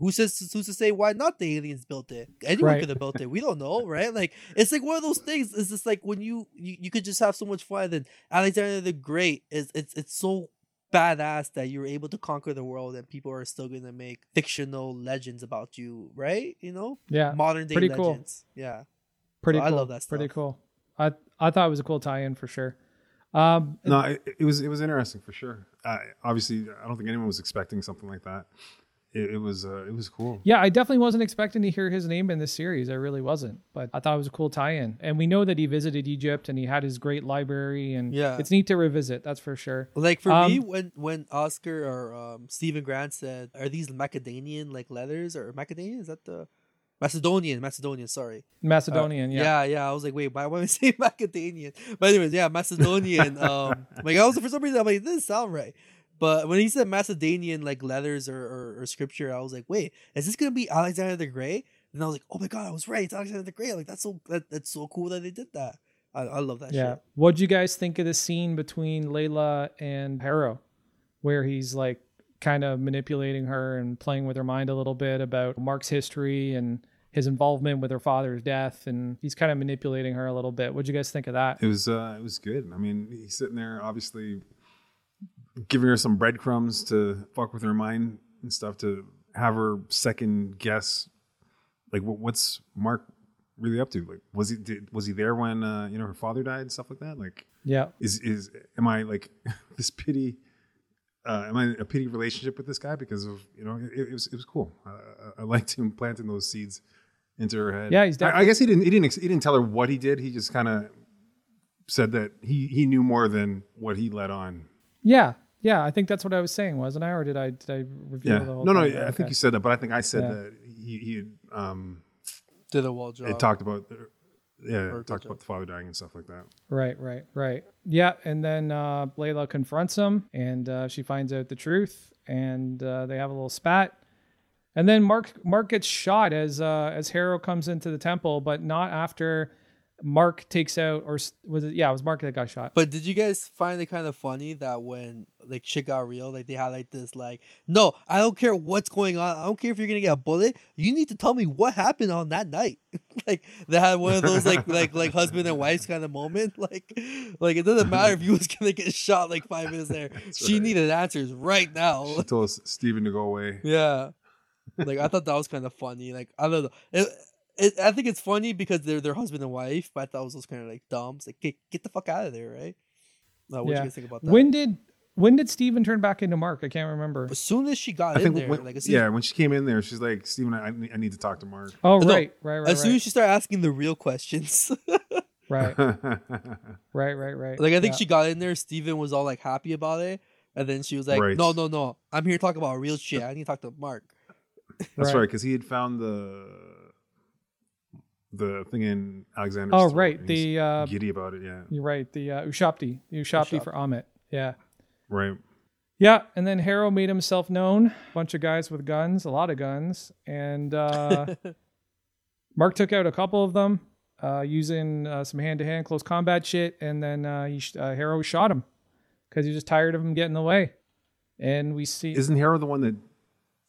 Who says who's to say why not the aliens built it? Anyone Right. could have built it. We don't know, right? Like it's like one of those things. It's just like when you you, you could just have so much fun. And Alexander the Great is it's it's so badass that you're able to conquer the world and people are still gonna make fictional legends about you, right? You know, Yeah. modern day pretty cool. legends. Yeah. Pretty So I love that stuff. Pretty cool. I I thought it was a cool tie-in for sure. Um, No, it, it was it was interesting for sure. Uh, obviously, I don't think anyone was expecting something like that. It, it was uh, it was cool. Yeah, I definitely wasn't expecting to hear his name in this series. I really wasn't, but I thought it was a cool tie-in. And we know that he visited Egypt and he had his great library, and Yeah. it's neat to revisit. That's for sure. Like for Um, me, when when Oscar or um, Steven Grant said, "Are these Macedonian like letters or Macedonian? Is that the Macedonian? Macedonian, sorry. Macedonian, yeah. Yeah, yeah. I was like, wait, why am I saying Macedonian? But anyways, yeah, Macedonian. um, like I was for some reason I'm like, this doesn't sound right. But when he said Macedonian like letters or, or, or scripture, I was like, wait, is this gonna be Alexander the Great? And I was like, oh my god, I was right. It's Alexander the Great. Like that's so that, that's so cool that they did that. I, I love that Yeah. shit. What'd you guys think of the scene between Layla and Harrow, where he's like kind of manipulating her and playing with her mind a little bit about Mark's history and his involvement with her father's death, and he's kind of manipulating her a little bit. What'd you guys think of that? It was uh, it was good. I mean, he's sitting there, obviously giving her some breadcrumbs to fuck with her mind and stuff to have her second guess, like what's Mark really up to? Like, was he did, was he there when uh, you know her father died and stuff like that? Like, Yeah. is is am I like this pity? Uh, am I a pity relationship with this guy because of you know it, it was it was cool. I, I liked him planting those seeds into her head. Yeah, he's I- I, guess he didn't he didn't he didn't tell her what he did. He just kind of said that he he knew more than what he let on. Yeah. Yeah. I think that's what I was saying, wasn't I? Or did I did I reveal Yeah, the whole no, no. thing? I Okay. think you said that, but I think I said Yeah. that he he had, um Did a wall job. it talked about yeah good talked about the father dying and stuff like that. Right, right, right. Yeah, and then uh, Layla confronts him, and uh, she finds out the truth, and uh, they have a little spat. And then Mark Mark gets shot as uh, as Harrow comes into the temple, but not after Mark takes out, or was it? Yeah, it was Mark that got shot. But did you guys find it kind of funny that when like shit got real, like they had like this like, no, I don't care what's going on. I don't care if you're gonna get a bullet. You need to tell me what happened on that night. like they had one of those like like like husband and wife kind of moment. Like like it doesn't matter if you was gonna get shot like five minutes there. she right. needed answers right now. She told Steven to go away. Yeah. Like I thought that was kind of funny. Like I don't know. It, it, I think it's funny because they're their husband and wife, but I thought it was kind of like dumb. It's like get, get the fuck out of there, right? Uh, what do Yeah. you guys think about that? When did when did Steven turn back into Mark? I can't remember. as soon as she got I in think there, when, like as yeah, when she came in there, she's like, Steven, I, I need to talk to Mark. Oh, No, right, right, right, as soon right, as she started asking the real questions, right, right, right, right. like I think Yeah. she got in there, Steven was all like happy about it, and then she was like, Right. "No, no, no, I'm here to talk about real shit. I need to talk to Mark." That's Right. right, because he had found the the thing in Alexander's. Oh, right, the uh, giddy about it. Yeah, you're right, the uh, Ushabti, Ushabti Ushabti. for Ammit. Yeah. right. Yeah, and then Harrow made himself known. A bunch of guys with guns, a lot of guns, and uh, Mark took out a couple of them uh, using uh, some hand-to-hand close combat shit, and then uh, he sh- uh, Harrow shot him because he was just tired of him getting in the way. And we see, Isn't Harrow the one that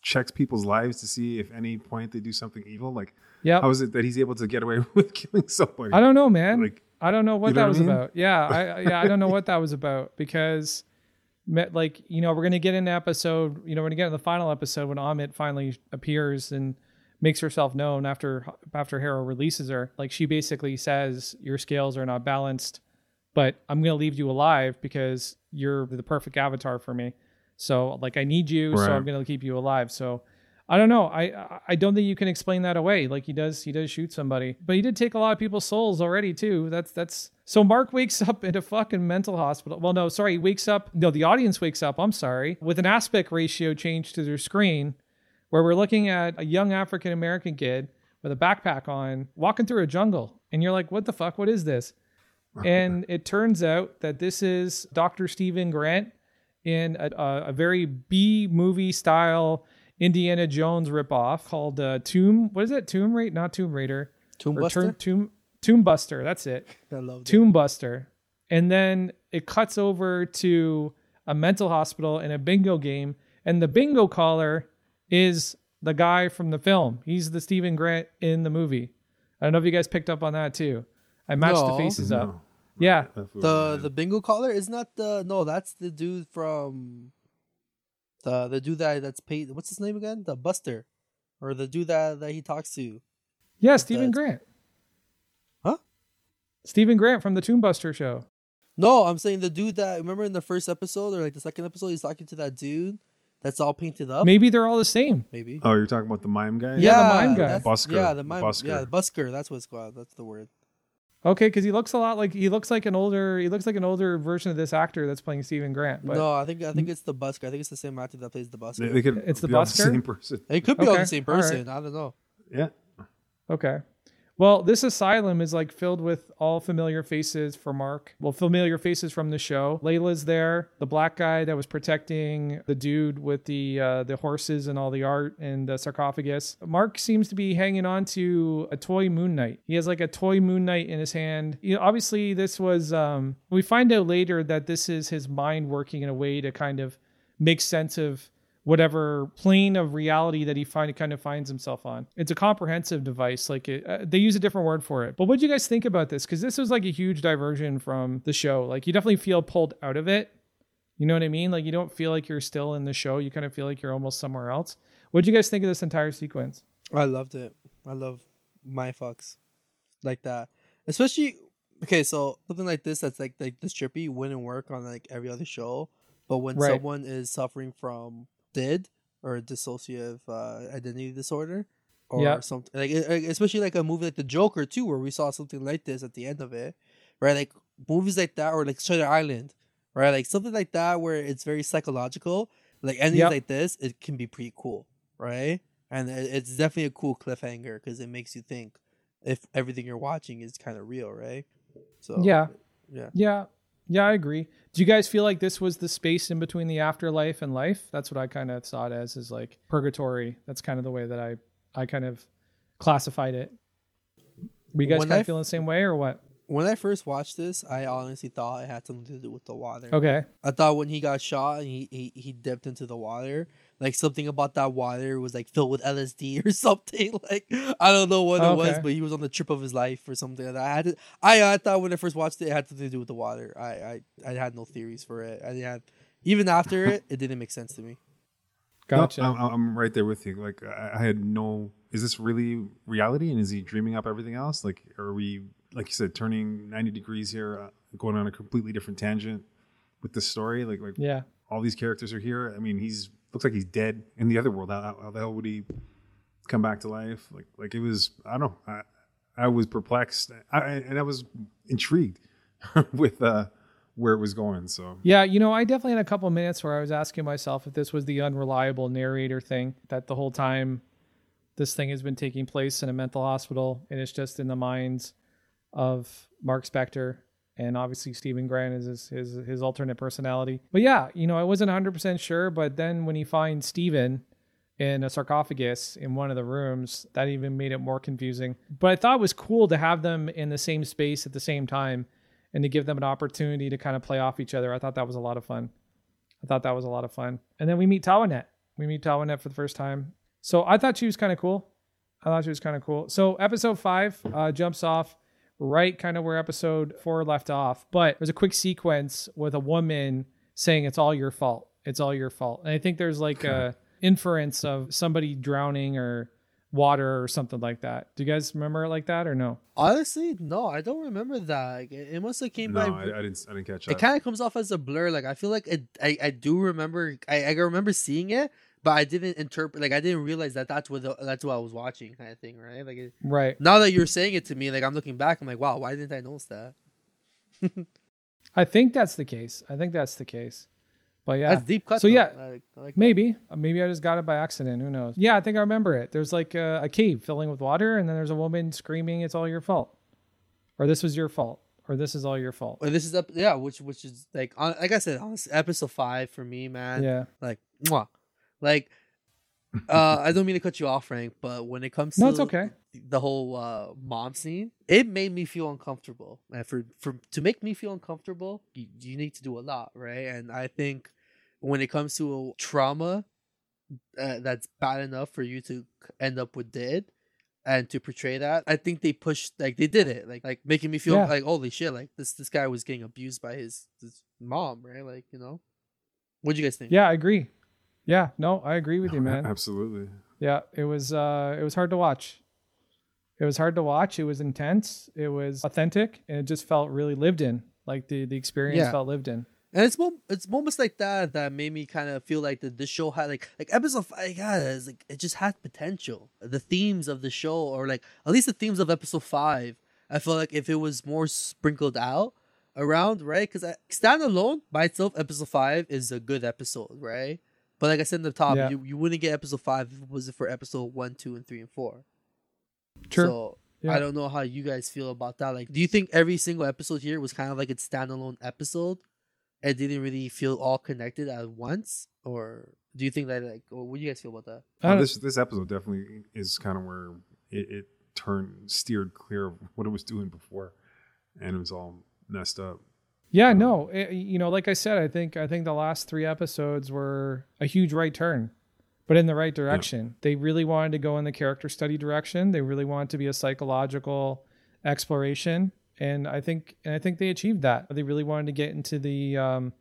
checks people's lives to see if any point they do something evil? Like, yeah, how is it that he's able to get away with killing somebody? I don't know, man. Like, I don't know what You know that what I was mean? about. Yeah, I yeah, I don't know what that was about because like, you know, we're going to get into episode, you know, we're going to get in the final episode when Ammit finally appears and makes herself known after after Harrow releases her. Like she basically says your scales are not balanced, but I'm going to leave you alive because you're the perfect avatar for me. So like I need you, so I'm to keep you alive. So I don't know. I I- I don't think you can explain that away. Like he does, he does shoot somebody, but he did take a lot of people's souls already too. That's that's so. Mark wakes up in a fucking mental hospital. Well, no, sorry, he wakes up. No, the audience wakes up. I'm sorry, with an aspect ratio change to their screen, where we're looking at a young African American kid with a backpack on walking through a jungle, and you're like, what the fuck? What is this? and it turns out that this is Dr. Steven Grant in a, a, a very B movie style Indiana Jones ripoff called uh, Tomb. What is it? Tomb Raider? Not Tomb Raider. Tomb Buster. Tomb, Tomb Tomb Buster. That's it. I love it. Tomb Buster. And then it cuts over to a mental hospital and a bingo game, and the bingo caller is the guy from the film. He's the Steven Grant in the movie. I don't know if you guys picked up on that too. I matched the No. faces up. No. Yeah. The the bingo caller is not the no. That's the dude from the the dude that that's paid. What's his name again? The Buster, or the dude that that he talks to. Yeah, Steven That's- Grant. Huh? Steven Grant from the Tomb Buster show. No, I'm saying the dude that remember in the first episode or like the second episode, he's talking to that dude that's all painted up. Maybe they're all the same. Maybe. Oh, you're talking about the mime guy? Yeah, the mime guy. Busker. Yeah, the The mime. busker. Yeah, the busker. That's what it's called. That's the word. Okay, because he looks a lot like he looks like an older he looks like an older version of this actor that's playing Steven Grant. But no, I think I think mm. it's the busker. I think it's the same actor that plays the They, busker. they could It's the be all busker? same person. It could be all the same all right. person. I don't know. Yeah. Okay. Well, this asylum is like filled with all familiar faces for Mark. Well, familiar faces from the show. Layla's there, the black guy that was protecting the dude with the uh, the horses and all the art and the sarcophagus. Mark seems to be hanging on to a toy Moon Knight. He has like a toy Moon Knight in his hand. You know, obviously, this was. Um, we find out later that this is his mind working in a way to kind of make sense of whatever plane of reality that he find kind of finds himself on. It's a comprehensive device. Like it, uh, they use a different word for it. But what do you guys think about this? Because this was like a huge diversion from the show. Like you definitely feel pulled out of it. You know what I mean? Like you don't feel like you're still in the show. You kind of feel like you're almost somewhere else. What do you guys think of this entire sequence? I loved it. I love my fucks like that, especially. Okay, so something like this that's like like this trippy wouldn't work on like every other show, but when Right. someone is suffering from DID or dissociative uh, identity disorder or Yeah. something like e- e- especially like a movie like The Joker too, where we saw something like this at the end of it, right? Like movies like that or like Shutter Island, right? Like something like that where it's very psychological. Like anything Yep. like this, it can be pretty cool, right? And it's definitely a cool cliffhanger because it makes you think if everything you're watching is kind of real, right? So Yeah. yeah. Yeah. Yeah, I agree. Do you guys feel like this was the space in between the afterlife and life? That's what I kind of saw it as, is like purgatory. That's kind of the way that I, I kind of classified it. Were you guys kind of feeling the same way or what? When I first watched this, I honestly thought it had something to do with the water. Okay. I thought when he got shot and he, he, he dipped into the water, like something about that water was like filled with LSD or something. Like I don't know what it was, but he was on the trip of his life or something. Like. I had to, I I thought when I first watched it, it had something to do with the water. I I, I had no theories for it. I didn't even after it, it didn't make sense to me. Gotcha. No, I'm, I'm right there with you. Like I, I had no. Is this really reality? And is he dreaming up everything else? Like are we, like you said, turning 90 degrees here, uh, going on a completely different tangent with the story? Like like yeah. all these characters are here. I mean, he's looks like he's dead in the other world. How, how the hell would he come back to life? Like like it was. I don't know. I I was perplexed. I, and I was intrigued with uh where it was going. So Yeah, you know, I definitely had a couple minutes where I was asking myself if this was the unreliable narrator thing that the whole time this thing has been taking place in a mental hospital and it's just in the minds of Mark Spector and obviously Steven Grant is his, his his alternate personality. But yeah, you know, I wasn't 100% sure, but then when he finds Steven in a sarcophagus in one of the rooms, that even made it more confusing. But I thought it was cool to have them in the same space at the same time and to give them an opportunity to kind of play off each other. I thought that was a lot of fun. I thought that was a lot of fun. And then we meet Taweret. We meet Taweret for the first time. So I thought she was kind of cool. I thought she was kind of cool. So episode five uh, jumps off right kind of where episode four left off. But there's a quick sequence with a woman saying it's all your fault. It's all your fault. And I think there's like a inference of somebody drowning or water or something like that. Do you guys remember it like that or no? Honestly, no, I don't remember that. Like, it, it must have came no, by. I, I didn't. I didn't catch it that. kind of comes off as a blur. Like I feel like it, I I do remember. I I remember seeing it, but I didn't interpret. Like I didn't realize that that's what the, that's what I was watching, kind of thing, right? Like it, Right. now that you're saying it to me, like I'm looking back, I'm like, wow, why didn't I notice that? I think that's the case. I think that's the case. But yeah. That's deep cut. So though. yeah, I, like- I like. Maybe. Uh, Maybe I just got it by accident. Who knows? Yeah, I think I remember it. There's like a, a cave filling with water, and then there's a woman screaming, It's all your fault. Or this was your fault. Or this is all your fault. Well, this is up, yeah, which which is like, on, like I said, honestly, episode five for me, man. Yeah. Like, mwah. Like, uh, I don't mean to cut you off, Frank, but when it comes No, to it's okay. the whole uh, mom scene, it made me feel uncomfortable. And for for to make me feel uncomfortable, you, you need to do a lot, right? And I think when it comes to trauma, uh, that's bad enough for you to end up with dead. And to portray that, I think they pushed like they did it, like like making me feel Yeah. like holy shit, like this this guy was getting abused by his, his mom, right? Like you know, what do you guys think? Yeah, I agree. Yeah, no, I agree with you, man. Absolutely. Yeah, it was uh it was hard to watch. It was hard to watch. It was intense. It was authentic, and it just felt really lived in. Like the the experience Yeah. felt lived in. And it's mom- it's moments like that that made me kind of feel like that this show had like like episode five. God, it's like it just had potential. The themes of the show, or like at least the themes of episode five, I feel like if it was more sprinkled out around, right? Because standalone by itself, episode five is a good episode, right? But like I said in the top, Yeah. you, you wouldn't get episode five if it wasn't for episode one, two, and three, and four. True. So Yeah. I don't know how you guys feel about that. Like, do you think every single episode here was kind of like its standalone episode? and didn't really feel all connected at once, or do you think that like, what do you guys feel about that? I Oh, this this episode definitely is kind of where it, it turned steered clear of what it was doing before, and it was all messed up. Yeah, no, it- you know, like I said, I think I think the last three episodes were a huge right turn, but in the right direction. They really wanted to go in the character study direction. They really wanted to be a psychological exploration, and I think and I think they achieved that. They really wanted to get into the um,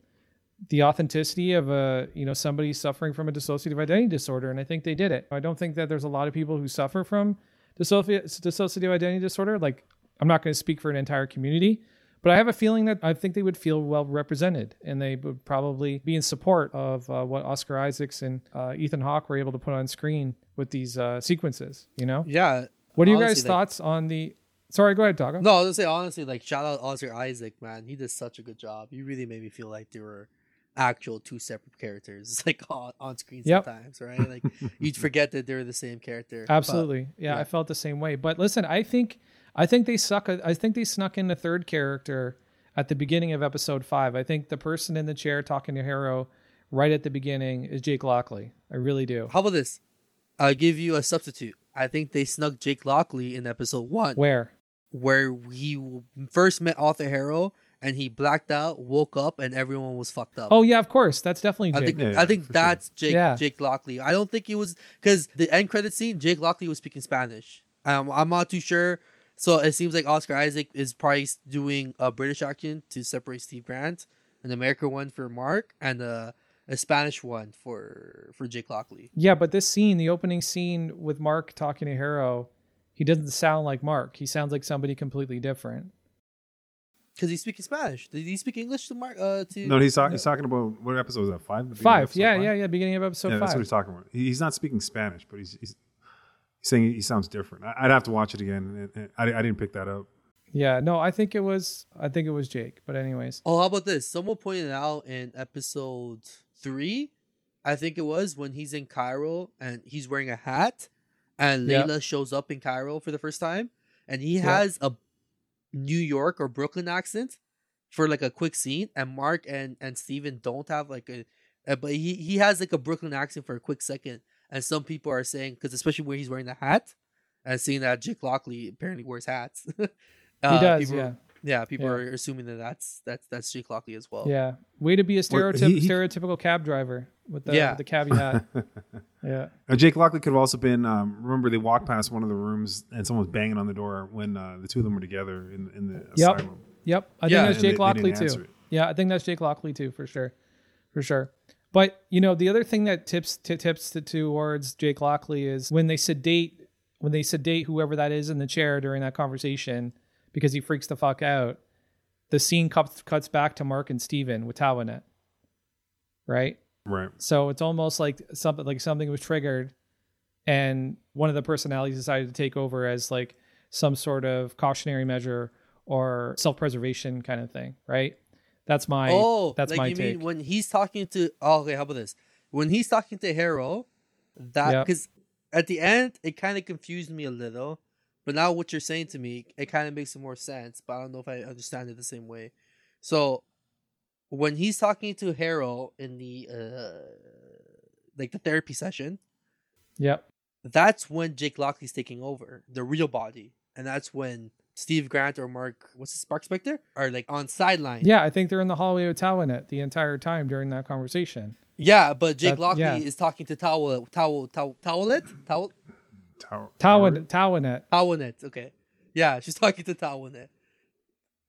the authenticity of a you know somebody suffering from a dissociative identity disorder, and I think they did it. I don't think that there's a lot of people who suffer from dissoci- dissociative identity disorder. Like, I'm not going to speak for an entire community, but I have a feeling that I think they would feel well represented, and they would probably be in support of uh, what Oscar Isaacs and uh, Ethan Hawke were able to put on screen with these uh, sequences. You know, Yeah. what are you guys' honestly, like- thoughts on the? Sorry, go ahead, Taco. No, I was gonna say honestly, like shout out Oscar Isaac, man. He did such a good job. He really made me feel like they were actual two separate characters, like on, on screen Yep. sometimes, right? Like you'd forget that they're the same character. But- Absolutely. yeah, yeah. I felt the same way. But listen, I think I think they suck. I think they snuck in a third character at the beginning of episode five. I think the person in the chair talking to Harrow right at the beginning is Jake Lockley. I really do. How about this? I'll give you a substitute. I think they snuck Jake Lockley in episode one, Where? where he first met Arthur Harrow and he blacked out, woke up, and everyone was fucked up. Oh yeah, of course. That's definitely I Jake. think Yeah, I think for sure. that's Jake Yeah. Jake Lockley. I don't think it was because the end credit scene. Jake Lockley was speaking Spanish. Um, I'm not too sure. So it seems like Oscar Isaac is probably doing a British accent to separate Steve Grant, an American one for Mark, and a, a Spanish one for for Jake Lockley. yeah, but this scene, the opening scene with Mark talking to Harrow, he doesn't sound like Mark. He sounds like somebody completely different. Because he's speaking Spanish. Did he speak English to Mark? Uh, to No, he's talking. He's talking about what episode was that? Five. The beginning of Five. Yeah, five? yeah, yeah. Beginning of episode yeah, that's what he's talking about. He- He's not speaking Spanish, but he's he's, he's saying he sounds different. I- I'd have to watch it again. and- and I, I didn't pick that up. Yeah, no, I think it was I think it was Jake. But anyways. Oh, how about this? Someone pointed out in episode three, I think it was when he's in Cairo and he's wearing a hat, and Yeah. Layla shows up in Cairo for the first time, and he Yeah. has a New York or Brooklyn accent for like a quick scene, and Mark and and Steven don't have like a, but he he has like a Brooklyn accent for a quick second, and some people are saying because especially when he's wearing the hat, and seeing that Jake Lockley apparently wears hats. He uh, does, people- yeah. yeah, people Yeah. are assuming that that's that's that's Jake Lockley as well. Yeah. Way to be a stereotyp- he- he- stereotypical cab driver with the, Yeah. with the cabbie hat. yeah. Now, Jake Lockley could have also been. Um, remember, they walked past one of the rooms and someone was banging on the door when uh, the two of them were together in in the Yep. asylum. Yep. I Yeah, think that's and Jake they Lockley didn't too. it. Yeah, I think that's Jake Lockley too, for sure. For sure. But you know, the other thing that tips t- tips to, towards Jake Lockley is when they sedate when they sedate whoever that is in the chair during that conversation because he freaks the fuck out. The scene cuts cuts back to Mark and Steven with Taweret. Right? Right. So it's almost like something like something was triggered and one of the personalities decided to take over as like some sort of cautionary measure or self-preservation kind of thing, right? That's my oh, that's like my you take. mean when he's talking to? Oh, okay, how about this? When he's talking to Harrow, that Yep. because at the end it kind of confused me a little, but now what you're saying to me, it kind of makes more sense. But I don't know if I understand it the same way. So when he's talking to Harrow in the uh like the therapy session, yep. that's when Jake Lockley's taking over the real body, and that's when Steve Grant or Mark, what's his Mark Spector, are like on sideline. Yeah, I think they're in the hallway with Taweret the entire time during that conversation. Yeah, but Jake That- Lockley yeah. is talking to Towel Towel Towel Towelet Towel Tower. Tawanet Tawanet. Okay, yeah, she's talking to Towenet.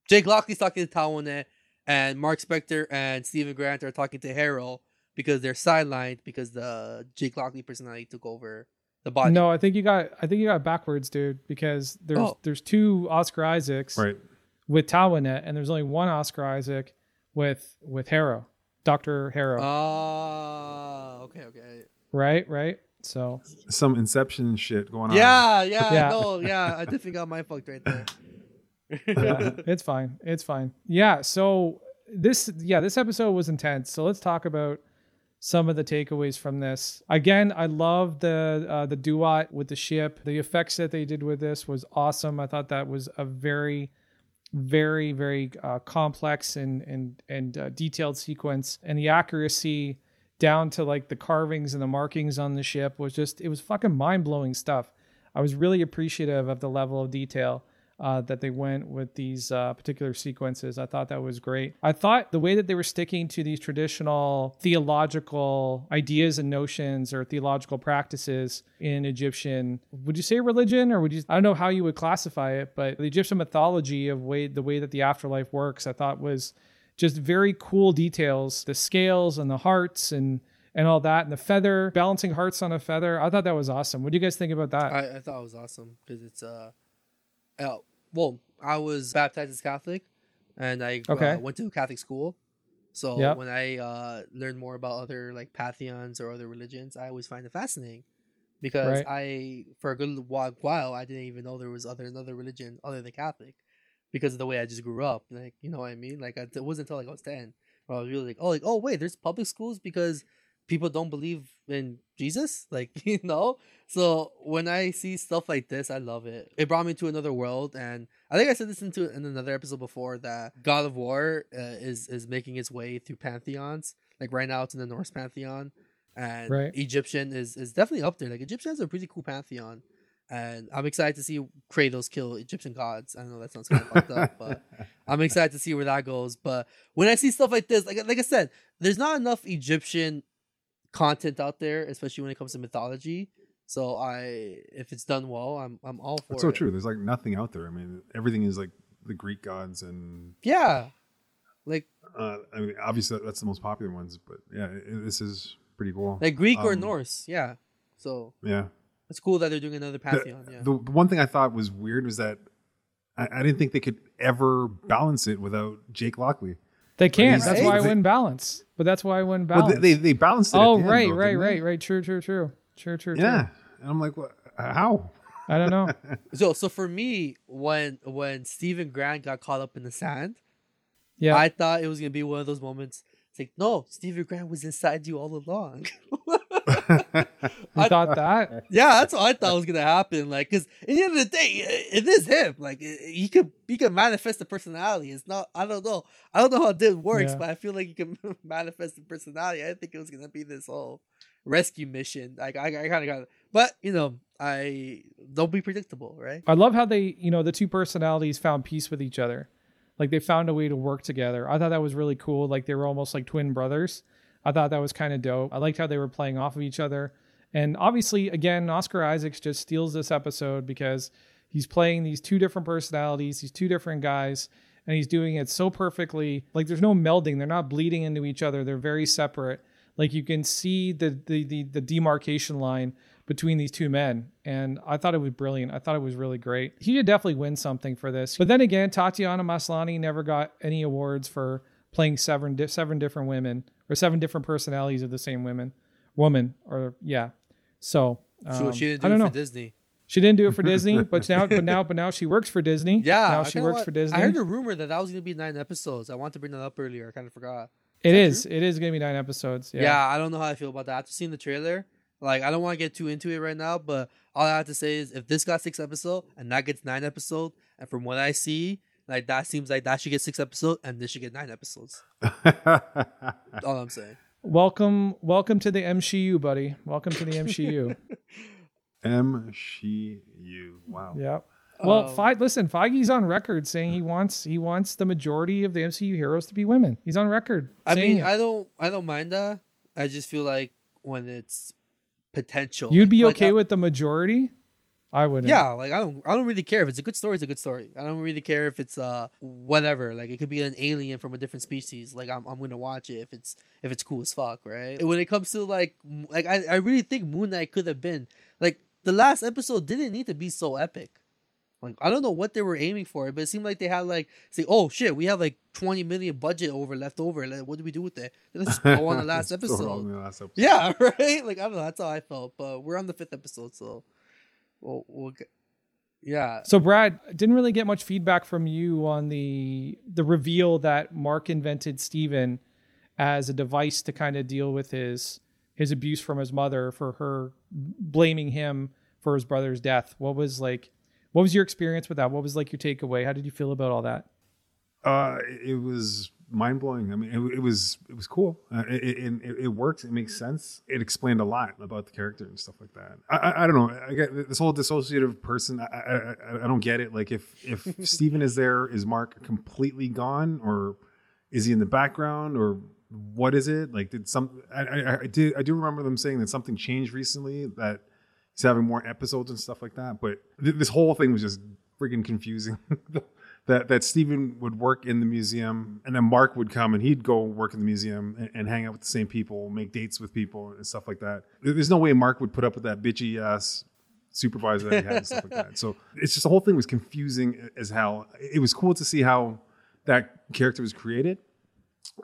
Jake Lockley's talking to Towenet, and Mark Spector and Steven Grant are talking to Harrow because they're sidelined because the Jake Lockley personality took over the body. No, I think you got I think you got backwards, dude, because there's Oh. there's two Oscar Isaacs Right. with Taweret, and there's only one Oscar Isaac with with Harrow, Doctor Harrow. Ah, okay, okay. right, right. So Some Inception shit going on. Yeah, yeah, Yeah. no, yeah. I definitely got my fucked right there. yeah, it's fine. It's fine. Yeah. So this, yeah, this episode was intense. So let's talk about some of the takeaways from this. Again, I love the uh, the Duat with the ship. The effects that they did with this was awesome. I thought that was a very, very, very uh, complex and and and uh, detailed sequence, and the accuracy down to like the carvings and the markings on the ship was just it was fucking mind blowing stuff. I was really appreciative of the level of detail uh, that they went with these uh, particular sequences. I thought that was great. I thought the way that they were sticking to these traditional theological ideas and notions or theological practices in Egyptian, would you say religion or would you? I don't know how you would classify it, but the Egyptian mythology of way the way that the afterlife works, I thought was just very cool details. The scales and the hearts and and all that, and the feather balancing hearts on a feather. I thought that was awesome. What do you guys think about that? I, I thought it was awesome because it's uh, uh, well, I was baptized as Catholic, and I Okay. uh, went to a Catholic school. So Yep. when I uh, learned more about other like pantheons or other religions, I always find it fascinating because Right. I, for a good while, I didn't even know there was other another religion other than Catholic because of the way I just grew up. Like you know what I mean? Like I, it wasn't until like I was ten where I was really like, oh, like oh wait, there's public schools because people don't believe in Jesus, like you know. So when I see stuff like this, I love it. It brought me to another world, and I think I said this into in another episode before that God of War uh, is is making its way through pantheons. Like right now, it's in the Norse pantheon, and Right. Egyptian is is definitely up there. Like Egyptian has a pretty cool pantheon, and I'm excited to see Kratos kill Egyptian gods. I know that sounds kind of fucked up, but I'm excited to see where that goes. But when I see stuff like this, like like I said, there's not enough Egyptian content out there, especially when it comes to mythology. So I, if it's done well, I'm I'm all for That's so it. true. There's like nothing out there. I mean, everything is like the Greek gods and Yeah, like uh, I mean, obviously that's the most popular ones. But yeah, it, this is pretty cool. like Greek or Um, Norse. Yeah, so Yeah. it's cool that they're doing another pantheon. Yeah, The, the one thing I thought was weird was that I, I didn't think they could ever balance it without Jake Lockley. They can't. That's Right? why I they- win balance. But that's why I win Well, balance. they, they, they balanced it. at oh, the end, right, though, right, didn't they? right, right. True, true, true. True, true, true. Yeah. And I'm like, what? Uh, how? I don't know. so so for me, when when Steven Grant got caught up in the sand, Yeah. I thought it was gonna be one of those moments. It's like, no, Steven Grant was inside you all along. you thought that? yeah, that's what I thought was gonna happen. Like, cause at the end of the day, i- it is him. Like, i- he could he can manifest the personality. It's not. I don't know. I don't know how it works, Yeah. but I feel like he can manifest the personality. I didn't think it was gonna be this whole rescue mission. Like, I, I kind of got. It. But you know, I don't be predictable, right? I love how they, you know, the two personalities found peace with each other. Like they found a way to work together. I thought that was really cool. Like they were almost like twin brothers. I thought that was kind of dope. I liked how they were playing off of each other. And obviously, again, Oscar Isaacs just steals this episode because he's playing these two different personalities, these two different guys, and he's doing it so perfectly. Like there's no melding. They're not bleeding into each other. They're very separate. Like you can see the the the, the demarcation line between these two men. And I thought it was brilliant. I thought it was really great. He did definitely win something for this. But then again, Tatiana Maslany never got any awards for playing seven seven different women or seven different personalities of the same women, woman or yeah. So So um, she didn't I do don't it know. Disney. She didn't do it for Disney, but now but now but now she works for Disney. Yeah, now I she works want- for Disney. I heard a rumor that that was gonna be nine episodes. I want to bring that up earlier. I kind of forgot. it that is. It is going to be nine episodes. Yeah. Yeah. I don't know how I feel about that. After seeing the trailer, like I don't want to get too into it right now, but all I have to say is if this got six episode and that gets nine episode, and from what I see, like that seems like that should get six episodes, and this should get nine episodes. All I'm saying. Welcome, welcome to the MCU, buddy. Welcome to the MCU. MCU. Wow. yeah. Well, Um, Fe- listen, Feige's on record saying he wants he wants the majority of the MCU heroes to be women. He's on record. I mean, it. I don't, I don't mind that. I just feel like when it's potential, you'd be like, okay I- with the majority. I wouldn't. Yeah, like I don't I don't really care if it's a good story, it's a good story. I don't really care if it's uh whatever. Like it could be an alien from a different species. Like I'm I'm gonna watch it if it's if it's cool as fuck, right? When it comes to like like I, I really think Moon Knight could have been like the last episode didn't need to be so epic. Like I don't know what they were aiming for, but it seemed like they had like say, oh shit, we have like twenty million budget over left over. Like, what do we do with it? Let's go on the last Throw it all episode. the last episode. Yeah, right. Like I don't know. That's how I felt. But we're on the fifth episode, so we'll, we'll get. Yeah, So Brad didn't really get much feedback from you on the the reveal that Mark invented Steven as a device to kind of deal with his his abuse from his mother for her blaming him for his brother's death. What was like what was your experience with that? What was like your takeaway? How did you feel about all that? Uh, it, it was mind blowing. I mean, it, it was it was cool. Uh, it, it, it it works. It makes sense. It explained a lot about the character and stuff like that. I I, I don't know. I get this whole dissociative person. I, I I- don't get it. Like if if Steven is there, is Mark completely gone, or is he in the background, or what is it? Like did some? I I, I did I do remember them saying that something changed recently that. He's having more episodes and stuff like that, but th- this whole thing was just freaking confusing. that that Steven would work in the museum, and then Mark would come and he'd go work in the museum and, and hang out with the same people, make dates with people and stuff like that. There's no way Mark would put up with that bitchy ass supervisor that he had and stuff like that. So it's just the whole thing was confusing as hell. It was cool to see how that character was created,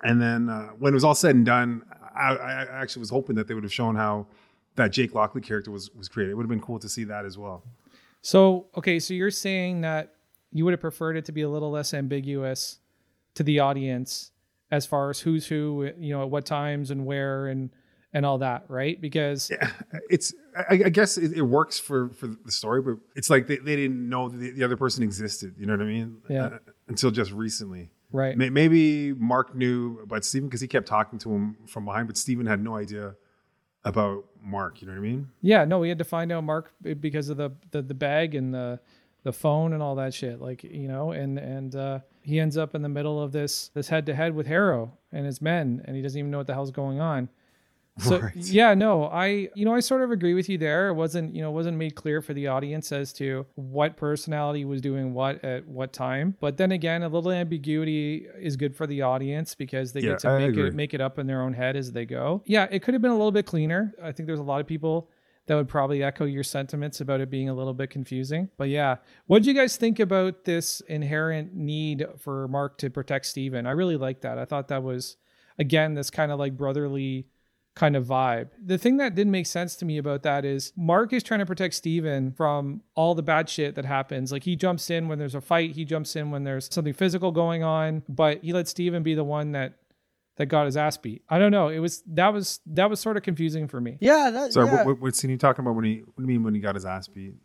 and then uh, when it was all said and done, I, I actually was hoping that they would have shown how that Jake Lockley character was was created. It would have been cool to see that as well. So, okay, so you're saying that you would have preferred it to be a little less ambiguous to the audience as far as who's who, you know, at what times and where and and all that, right? Because yeah, it's I, I guess it, it works for for the story, but it's like they, they didn't know the, the other person existed. You know what I mean? Yeah. Uh, until just recently. right. May- Maybe Mark knew about Steven because he kept talking to him from behind, but Steven had no idea about Mark. You know what I mean? Yeah, no, we had to find out Mark because of the the, the bag and the the phone and all that shit. Like you know, and and uh, he ends up in the middle of this this head to head with Harrow and his men, and he doesn't even know what the hell's going on. So Right. yeah, no, I you know I sort of agree with you there. It wasn't you know wasn't made clear for the audience as to what personality was doing what at what time. But then again, a little ambiguity is good for the audience because they Yeah, get to I make agree. it make it up in their own head as they go. Yeah, it could have been a little bit cleaner. I think there's a lot of people that would probably echo your sentiments about it being a little bit confusing. But yeah, what do you guys think about this inherent need for Mark to protect Steven? I really like that. I thought that was again this kind of like brotherly kind of vibe. The thing that didn't make sense to me about that is Mark is trying to protect Steven from all the bad shit that happens. Like he jumps in when there's a fight, he jumps in when there's something physical going on, but he lets Steven be the one that that got his ass beat. I don't know. It was that was that was sort of confusing for me. yeah, that, Sorry, yeah. what, what, what scene are you talking about when he? What do you mean when he got his ass beat?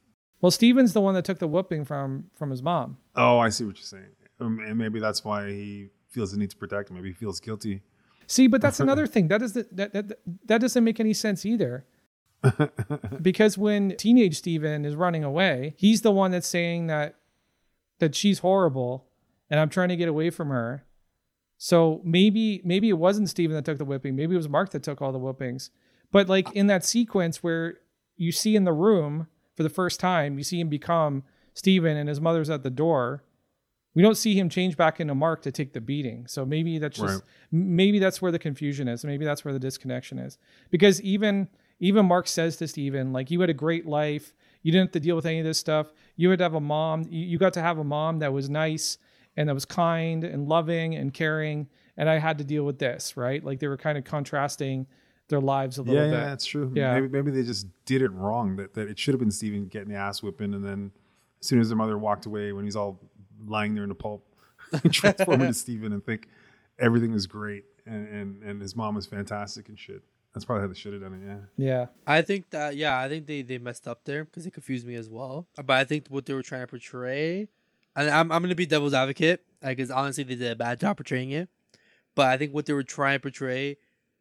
Well, Steven's the one that took the whooping from from his mom. Oh, I see what you're saying, um, and maybe that's why he feels the need to protect him. Maybe he feels guilty. See, but that's another thing. That does that, that that doesn't make any sense either. because when teenage Steven is running away, he's the one that's saying that that she's horrible and I'm trying to get away from her. So maybe maybe it wasn't Steven that took the whipping. Maybe it was Mark that took all the whippings. But like in that sequence where you see in the room for the first time, you see him become Steven and his mother's at the door. We don't see him change back into Mark to take the beating. So maybe that's just Right. maybe that's where the confusion is. Maybe that's where the disconnection is. Because even even Mark says to Steven, like you had a great life. You didn't have to deal with any of this stuff. You had to have a mom. You, you got to have a mom that was nice and that was kind and loving and caring. And I had to deal with this, right? Like they were kind of contrasting their lives a little Yeah, bit. yeah, that's true. Yeah. Maybe, maybe they just did it wrong. That, that it should have been Steven getting the ass whipping, and then as soon as their mother walked away, when he's all lying there in the pulp, transform into Steven and think everything is great, and, and and his mom is fantastic and shit. That's probably how they should have done it. Yeah. yeah. I think that yeah, I think they they messed up there because it confused me as well. But I think what they were trying to portray, and I'm I'm gonna be devil's advocate, because honestly they did a bad job portraying it. But I think what they were trying to portray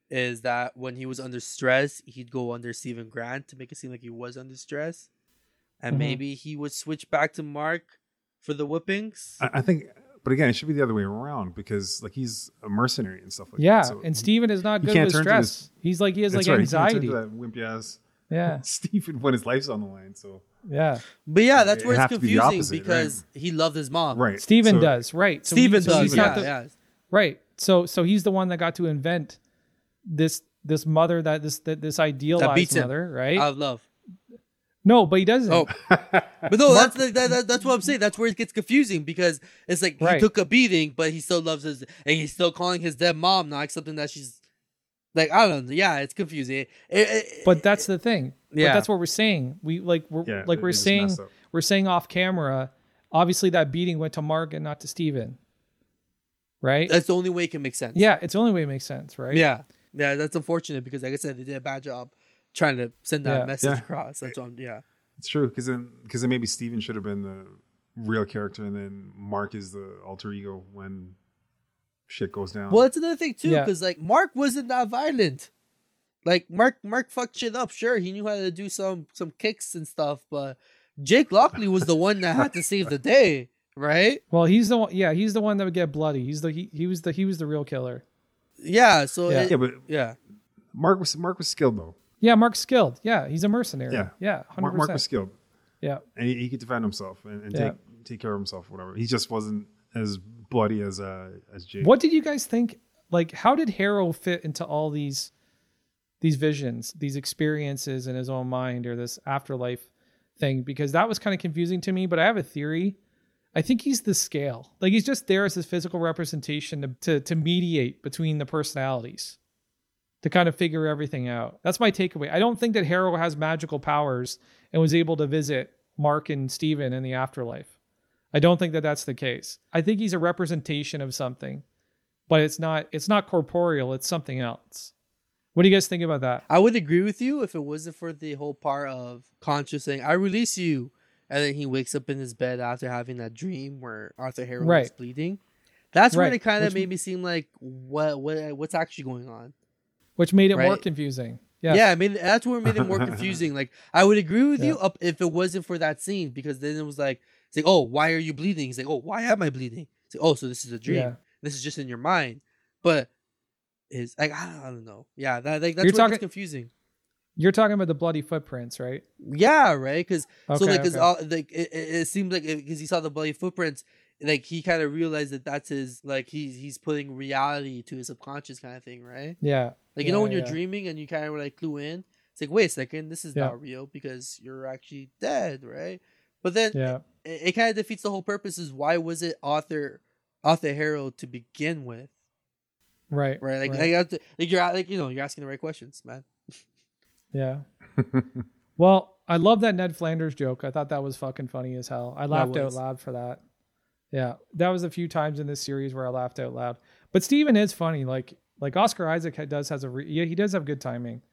is that when he was under stress, he'd go under Steven Grant to make it seem like he was under stress, and Mhm. maybe he would switch back to Mark for the whippings. I, I think, but again, it should be the other way around because like he's a mercenary and stuff like Yeah. that. So and Steven is not good with turn to stress. He's like he has that's like right, he can't turn anxiety. to that wimpy ass Yeah. Steven, when his life's on the line. So Yeah. But yeah, that's It where it's have to be the confusing opposite, right? because he loved his mom. right, Steven So- does. Right. So Steven he- so he's does. Yeah, the- yeah. Right. So so he's the one that got to invent this this mother that this that this idealized beats him. mother, right? Out of love. No, but he doesn't. Oh, but no, that's the, that, that, that's what I'm saying. That's where it gets confusing because it's like Right. he took a beating, but he still loves his, and he's still calling his dead mom, not accepting that she's like I don't know. Yeah, it's confusing. It- it- But that's the thing. Yeah, Yeah. that's what we're saying. We like we're Yeah, like we're saying we're saying off camera. Obviously, that beating went to Mark and not to Steven. Right? that's the only way it can make sense. yeah, it's the only way it makes sense, right? yeah, yeah. That's unfortunate because, like I said, they did a bad job trying to send that Yeah. message Yeah. across. That's what I'm, yeah. It's true because then because then maybe Steven should have been the real character, and then Mark is the alter ego when shit goes down. Well, that's another thing too, Yeah. because like Mark wasn't that violent. Like Mark, Mark fucked shit up. Sure, he knew how to do some some kicks and stuff, but Jake Lockley was the one that had to save the day, right? Well, he's the one. Yeah, he's the one that would get bloody. He's the he, he was the he was the real killer. Yeah. So Yeah. it- yeah, but yeah, Mark was Mark was skilled though. Yeah, Mark's skilled. Yeah, he's a mercenary. Yeah. yeah, hundred Mark, Mark was percent. skilled, Yeah, and he, he could defend himself and, and Yeah. take take care of himself, whatever. He just wasn't as bloody as uh as Jake. What did you guys think? Like, how did Harrow fit into all these these visions, these experiences in his own mind, or this afterlife thing? Because that was kind of confusing to me. But I have a theory. I think he's the scale. Like he's just there as his physical representation to to, to mediate between the personalities, to kind of figure everything out. That's my takeaway. I don't think that Harrow has magical powers and was able to visit Mark and Steven in the afterlife. I don't think that that's the case. I think he's a representation of something but it's not it's not corporeal it's something else what do you guys think about that I would agree with you if it wasn't for the whole part of conscious saying, "I release you," and then he wakes up in his bed after having that dream where Arthur Harrow Right. is bleeding. That's when it kind of made me seem like what what what's actually going on. which made it more confusing yeah Yeah, I mean that's where it made it more confusing. Like I would agree with you up if it wasn't for that scene because then it was like it's like oh why are you bleeding? He's like oh why am I bleeding? It's like oh so this is a dream. Yeah. This is just in your mind. But is like I don't, know. Yeah, that like that's You're talking- confusing. you're talking about the bloody footprints right Yeah, right. Because so like okay. like it, it, it seemed like because he saw the bloody footprints. Like he kind of realized that that's his like he's he's putting reality to his subconscious kind of thing, right? yeah Like you Yeah, know when you're yeah. dreaming and you kind of like clue in, it's like wait a second, this is Yeah. not real because you're actually dead, right? But then yeah it, it kind of defeats the whole purpose. Is why was it Arthur Arthur Harrow to begin with, right right? Like right. like, you have to- like you're like you know you're asking the right questions, man. yeah well i love that ned flanders joke i thought that was fucking funny as hell i laughed out loud for that yeah that was a few times in this series where i laughed out loud but steven is funny like like oscar isaac does has a re- yeah he does have good timing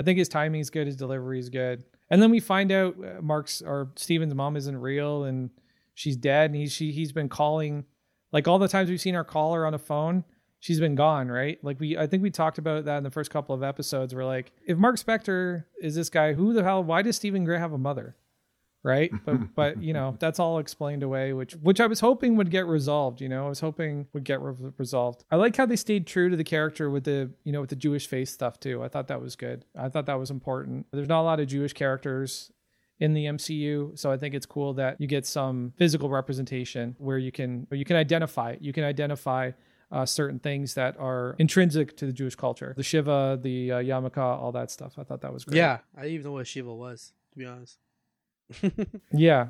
I think his timing is good, his delivery is good. And then we find out uh, Mark's or Steven's mom isn't real and she's dead and he's she he's been calling like all the times we've seen her call her on a phone, she's been gone, right? Like we I think we talked about that in the first couple of episodes. We're like, if Mark Spector is this guy, who the hell why does Steven Gray have a mother? Right? But but you know, that's all explained away, which which I was hoping would get resolved, you know. I was hoping would get re- resolved. I like how they stayed true to the character with the, you know, with the Jewish face stuff too. I thought that was good. I thought that was important. There's not a lot of Jewish characters in the MCU. So I think it's cool that you get some physical representation where you can where you can identify. You can identify uh, certain things that are intrinsic to the Jewish culture, the Shiva, the uh, Yarmulke, all that stuff. I thought that was great. Yeah, I didn't even know what Shiva was to be honest. yeah,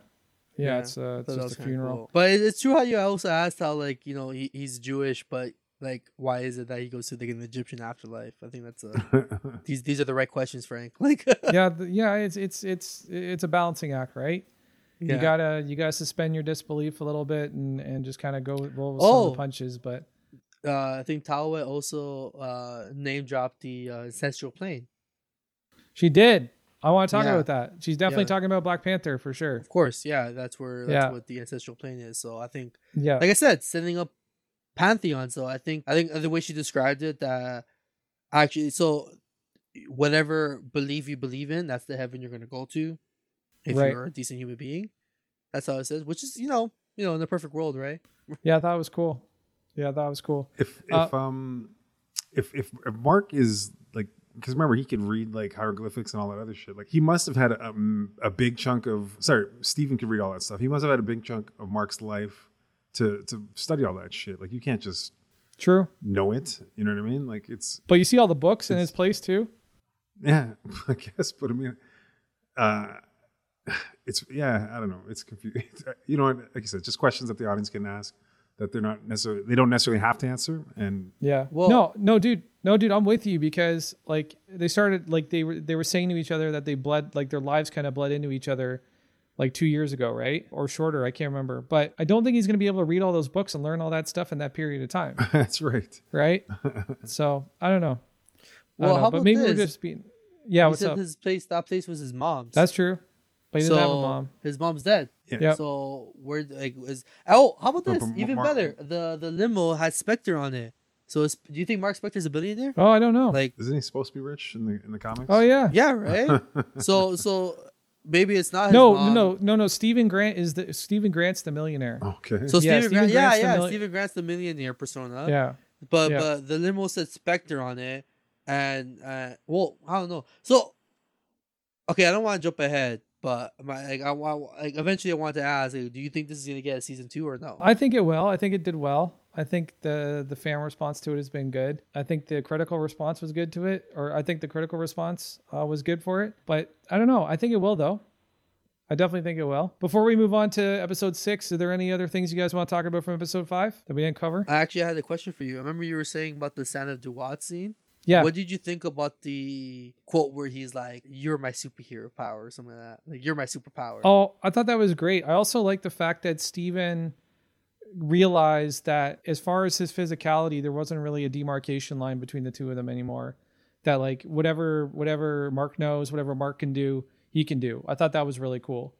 yeah. It's, uh, it's was just a funeral. cool. But it's true how you also asked how like you know he, he's Jewish, but like why is it that he goes to like an Egyptian afterlife? I think that's a these these are the right questions, Frank. Like yeah, th- yeah. It's it's it's it's a balancing act, right? Yeah. You gotta you gotta suspend your disbelief a little bit and and just kind of go roll with some of Oh. the punches. But uh, I think Taweret also uh, name dropped the uh, ancestral plane. she did. I want to talk Yeah. about that. She's definitely Yeah. talking about Black Panther for sure. Of course, yeah, that's where that's Yeah. what the ancestral plane is. So I think, Yeah, like I said, setting up pantheon. So I think I think the way she described it, that actually, so whatever belief you believe in, that's the heaven you're gonna go to. If Right. you're a decent human being, that's how it says. Which is, you know, you know, in the perfect world, right? yeah. that was cool. Yeah, that was cool. if Uh, if um if, if if Mark is like because remember he could read like hieroglyphics and all that other shit. Like he must have had a, um, a big chunk of sorry Steven could read all that stuff. He must have had a big chunk of Mark's life to to study all that shit. Like you can't just True, know it. You know what I mean? Like it's but you see all the books in his place too. yeah, I guess. But I mean, uh, it's yeah, I don't know. It's confusing. You know, what, like I said, just questions that the audience can ask that they're not necessarily they don't necessarily have to answer. And Yeah. Well- no, no, dude, no, dude, I'm with you because like they started like they were they were saying to each other that they bled like their lives kind of bled into each other like two years ago, right? Or shorter, I can't remember. But I don't think he's going to be able to read all those books and learn all that stuff in that period of time, that's right. right? so I don't know. I Well, don't know, how but about maybe we're this? just being. Yeah, he what's said up? his place, that place was his mom's. That's true. But he so doesn't have a mom. his mom's dead. Yeah. Yep. So where like is oh how about this even Mark- better the the limo has Spector on it. So is, do you think Mark Spector's a billionaire? Oh, I don't know. Like Isn't he supposed to be rich in the in the comics? oh yeah. yeah right. so so maybe it's not his No, mom. no, no, no. Steven Grant is the Steven Grant's the millionaire. Okay. So Yeah, Steven Steven Grant, yeah, Grant's the yeah, milli- Steven Grant's the millionaire persona. Yeah. But Yeah. but the limo said Spector on it, and uh, well, I don't know. So okay, I don't want to jump ahead, but my like I want like eventually I want to ask, like, do you think this is gonna get a season two or no? I think it will. I think it did well. I think the the fan response to it has been good. I think the critical response was good to it, or I think the critical response uh, was good for it. But I don't know. I think it will though. I definitely think it will. Before we move on to episode six, are there any other things you guys want to talk about from episode five that we didn't cover? I actually had a question for you. I remember you were saying about the Sand of Duat scene. Yeah. What did you think about the quote where he's like, "You're my superhero power" or something like that? Like, "You're my superpower." Oh, I thought that was great. I also like the fact that Steven realized that as far as his physicality, there wasn't really a demarcation line between the two of them anymore. That like whatever whatever Mark knows, whatever Mark can do, he can do. I thought that was really cool.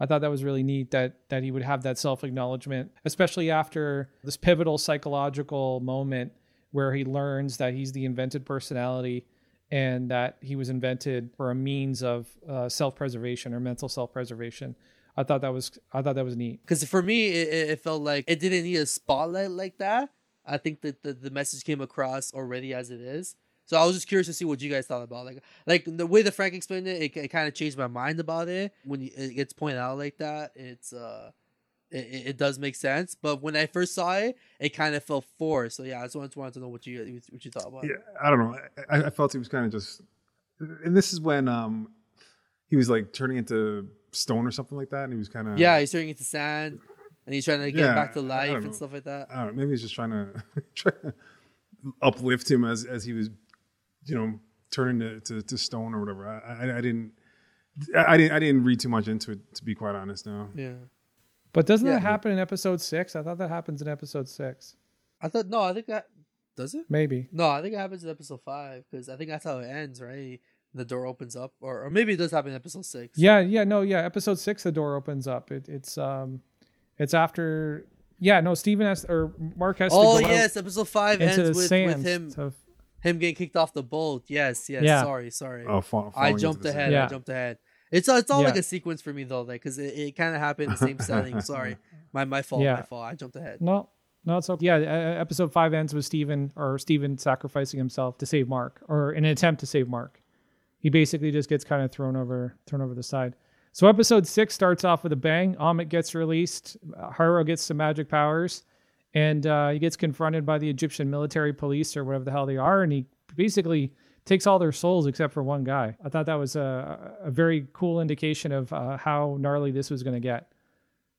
I thought that was really neat that that he would have that self acknowledgement, especially after this pivotal psychological moment where he learns that he's the invented personality and that he was invented for a means of uh, self preservation or mental self preservation. I thought that was I thought that was neat. Because for me, it, it it felt like it didn't need a spotlight like that. I think that the, the message came across already as it is. So I was just curious to see what you guys thought about like like the way that Frank explained it. It, it kind of changed my mind about it when it gets pointed out like that. It's uh, it, it does make sense. But when I first saw it, it kind of felt forced. So yeah, I just wanted, wanted to know what you what you thought about. it. yeah, I don't know. I, I felt he was kind of just, and this is when um he was like turning into stone or something like that, and he was kind of Yeah, he's turning into sand, and he's trying to get Yeah, back to life and stuff like that. I don't know. Maybe he's just trying to try to uplift him as as he was, you know, turning to, to, to stone or whatever. I, I, I didn't. I I didn't. I didn't read too much into it, to be quite honest. No. Yeah. But doesn't Yeah. that happen in episode six? I thought that happens in episode six. I thought no, I think that does it. Maybe. No, I think it happens in episode five because I think that's how it ends, right? The door opens up, or or maybe it does happen in episode six. Yeah, yeah, no, yeah. Episode six, the door opens up. It, it's um, it's after. Yeah, no. Steven has or Mark has Oh to go out yes, episode five into ends with, with him to- him getting kicked off the boat. Yes, yes. Yeah. Sorry, sorry. Oh, fall, I jumped ahead. Yeah. I jumped ahead. It's it's all like a sequence for me though, like because it, it kind of happened in the same setting. Sorry, my my fault. Yeah. My fault. I jumped ahead. No, no, it's okay. Yeah, uh, episode five ends with Steven or Steven sacrificing himself to save Mark, or in an attempt to save Mark. He basically just gets kind of thrown over, thrown over the side. So episode six starts off with a bang. Ammit gets released. Harrow gets some magic powers, and uh, he gets confronted by the Egyptian military police or whatever the hell they are, and he basically takes all their souls except for one guy. I thought that was a, a very cool indication of uh, how gnarly this was going to get.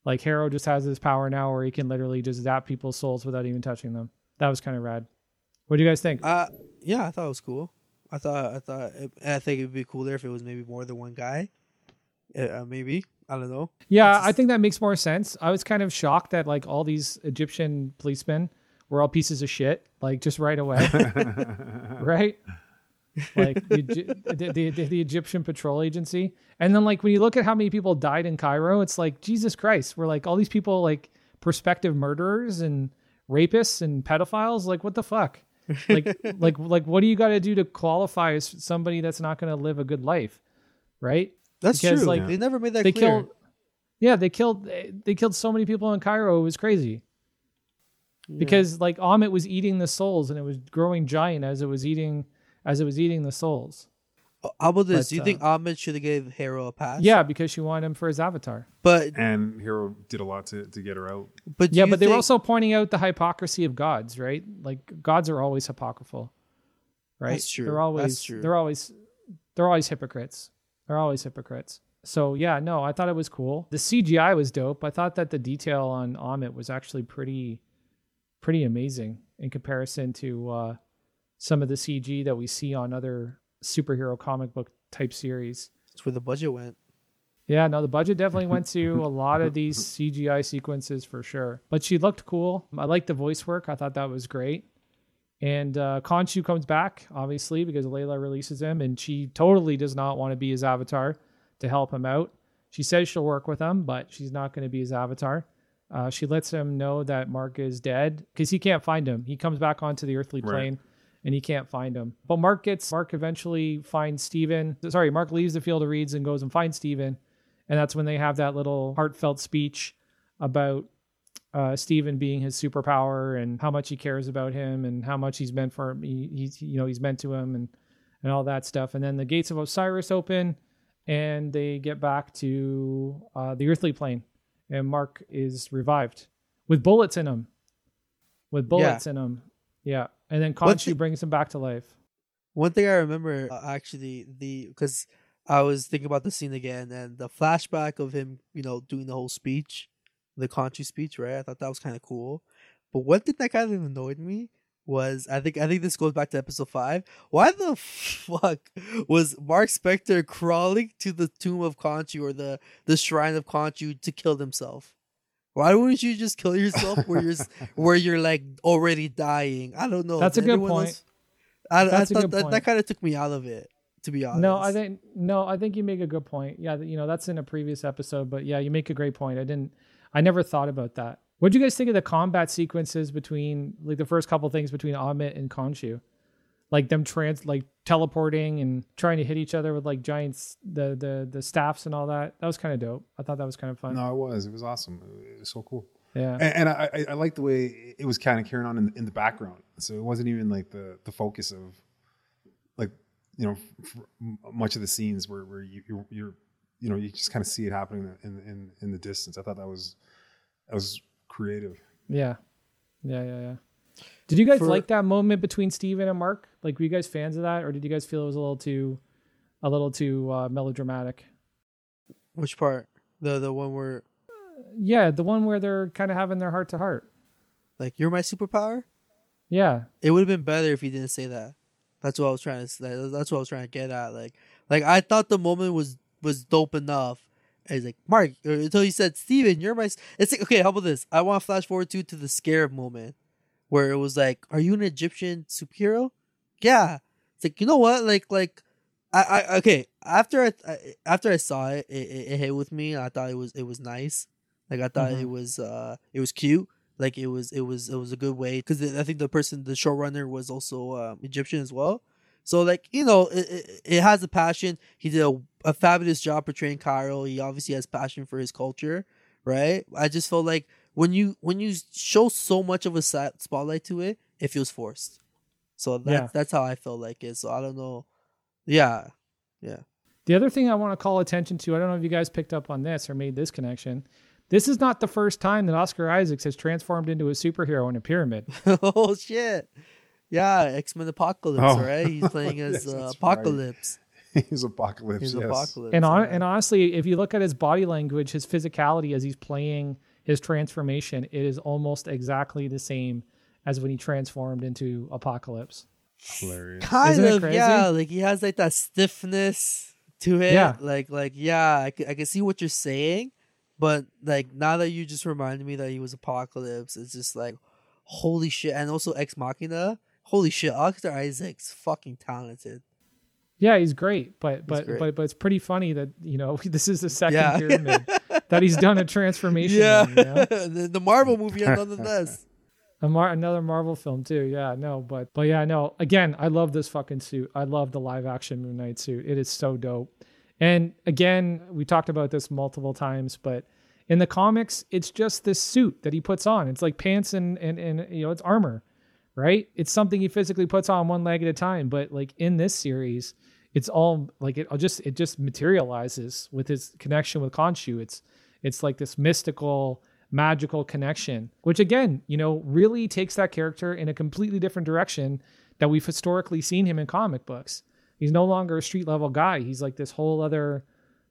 Like Harrow just has this power now where he can literally just zap people's souls without even touching them. That was kind of rad. What do you guys think? Uh yeah, I thought it was cool. I thought I thought it, I think it'd be cooler if it was maybe more than one guy. Uh, maybe I don't know. yeah, it's I think that makes more sense. I was kind of shocked that like all these Egyptian policemen were all pieces of shit, like just right away, right? Like the, the, the, the, the Egyptian patrol agency, and then like when you look at how many people died in Cairo, it's like Jesus Christ, we're like all these people like prospective murderers and rapists and pedophiles. Like what the fuck? Like like like what do you got to do to qualify as somebody that's not going to live a good life, right? That's Because, true. like, they never made that they clear. killed yeah they killed they killed so many people in cairo it was crazy because like Ammit was eating the souls and it was growing giant as it was eating as it was eating the souls Oh, How about this? But, Do you uh, think Ammit should have gave Harrow a pass? yeah because she wanted him for his avatar but And Harrow did a lot to, to get her out. but yeah you but they were also pointing out the hypocrisy of gods right like gods are always hypocritical, right That's true. they're always That's true. they're always they're always hypocrites they're always hypocrites So yeah, no, I thought it was cool. The CGI was dope. I thought that the detail on Ammit was actually pretty pretty amazing in comparison to uh, some of the CG that we see on other superhero comic book type series. That's where the budget went. Yeah, no, the budget definitely went to a lot of these CGI sequences for sure. But she looked cool. I liked the voice work. I thought that was great. And uh, Khonshu comes back, obviously, because Layla releases him, and she totally does not want to be his avatar to help him out. She says she'll work with him, but she's not going to be his avatar. Uh, she lets him know that Mark is dead because he can't find him. He comes back onto the earthly Right. And he can't find him. But Mark gets Mark eventually finds Steven. Sorry, Mark leaves the field of reeds and goes and finds Steven. And that's when they have that little heartfelt speech about uh, Steven being his superpower and how much he cares about him and how much he's meant for him. He, he's you know he's meant to him and and all that stuff. And then the gates of Osiris open, and they get back to uh, the earthly plane, and Mark is revived with bullets in him, with bullets in him. Yeah, and then Khonshu the- brings him back to life. One thing I remember uh, actually the because I was thinking about the scene again and the flashback of him, you know, doing the whole speech, the Khonshu speech, right? I thought that was kind of cool. But one thing that kind of annoyed me was I think I think this goes back to episode five. Why the fuck was Mark Spector crawling to the tomb of Khonshu or the the shrine of Khonshu to kill himself? Why wouldn't you just kill yourself where you're where you're like already dying? I don't know. That's a good point. else- I, I That's a thought good that, point. that kind of took me out of it, to be honest. No, I think no, I think you make a good point. Yeah, you know that's in a previous episode, but yeah, you make a great point. I didn't, I never thought about that. What do you guys think of the combat sequences between like the first couple things between Ammit and Khonshu, like them trans like teleporting and trying to hit each other with like giants the the the staffs and all that. That was kind of dope. I thought that was kind of fun. No, it was. It was awesome. It was so cool. Yeah, And, and I, I, I like the way it was kind of carrying on in, in the background. So it wasn't even like the, the focus of like, you know, much of the scenes where, where you, you're, you're, you know, you just kind of see it happening in, in, in the distance. I thought that was, that was creative. yeah, yeah, yeah, yeah. Did you guys For- like that moment between Steven and Mark? Like, were you guys fans of that, or did you guys feel it was a little too, a little too uh, melodramatic? which part. The the one where Yeah, the one where they're kind of having their heart to heart. like you're my superpower. Yeah, It would have been better if he didn't say that. That's what I was trying to say. That's what I was trying to get at. Like, like I thought the moment was was dope enough. And he's like, Mark, until he said, Steven, you're my. It's like, okay, how about this? I want to flash forward to to the scare moment where it was like, are you an Egyptian superhero? Yeah. It's like, you know what? Like, like, I, I okay. After I, I after I saw it, it, it, it hit with me. I thought it was it was nice. Like I thought Mhm. it was uh it was cute. Like it was it was it was a good way because I think the person the showrunner was also um, Egyptian as well. So like you know it, it, it has a passion. He did a, a fabulous job portraying Cairo. He obviously has passion for his culture, right? I just felt like when you when you show so much of a spotlight to it, it feels forced. So that's Yeah. that's how I felt like it. So I don't know. Yeah, yeah. The other thing I want to call attention to, I don't know if you guys picked up on this or made this connection. This is not the first time that Oscar Isaacs has transformed into a superhero in a pyramid. oh shit. Yeah, X Men Apocalypse, Oh. right? He's playing as Yes, uh, that's right. Apocalypse. He's apocalypse. He's yes. Apocalypse. And on, and honestly, if you look at his body language, his physicality as he's playing his transformation, it is almost exactly the same as when he transformed into Apocalypse. Hilarious. kind Isn't it of crazy? yeah like he has like that stiffness to it Yeah. like like yeah I can, I can see what you're saying but like now that you just reminded me that he was apocalypse it's just like holy shit and also ex machina holy shit oscar isaac's fucking talented Yeah, he's great, but but great. but but it's pretty funny that you know this is the second Yeah. pyramid that he's done a transformation. yeah in, you know? the, the marvel movie nonetheless A Mar- another Marvel film too. Yeah, no, but but yeah, no. Again, I love this fucking suit. I love the live action Moon Knight suit. It is so dope. And again, we talked about this multiple times, but in the comics, it's just this suit that he puts on. It's like pants and and and you know, it's armor, right? It's something he physically puts on one leg at a time. But like in this series, it's all like it just it just materializes with his connection with Khonshu. It's it's like this mystical magical connection which again you know really takes that character in a completely different direction that we've historically seen him in comic books he's no longer a street level guy he's like this whole other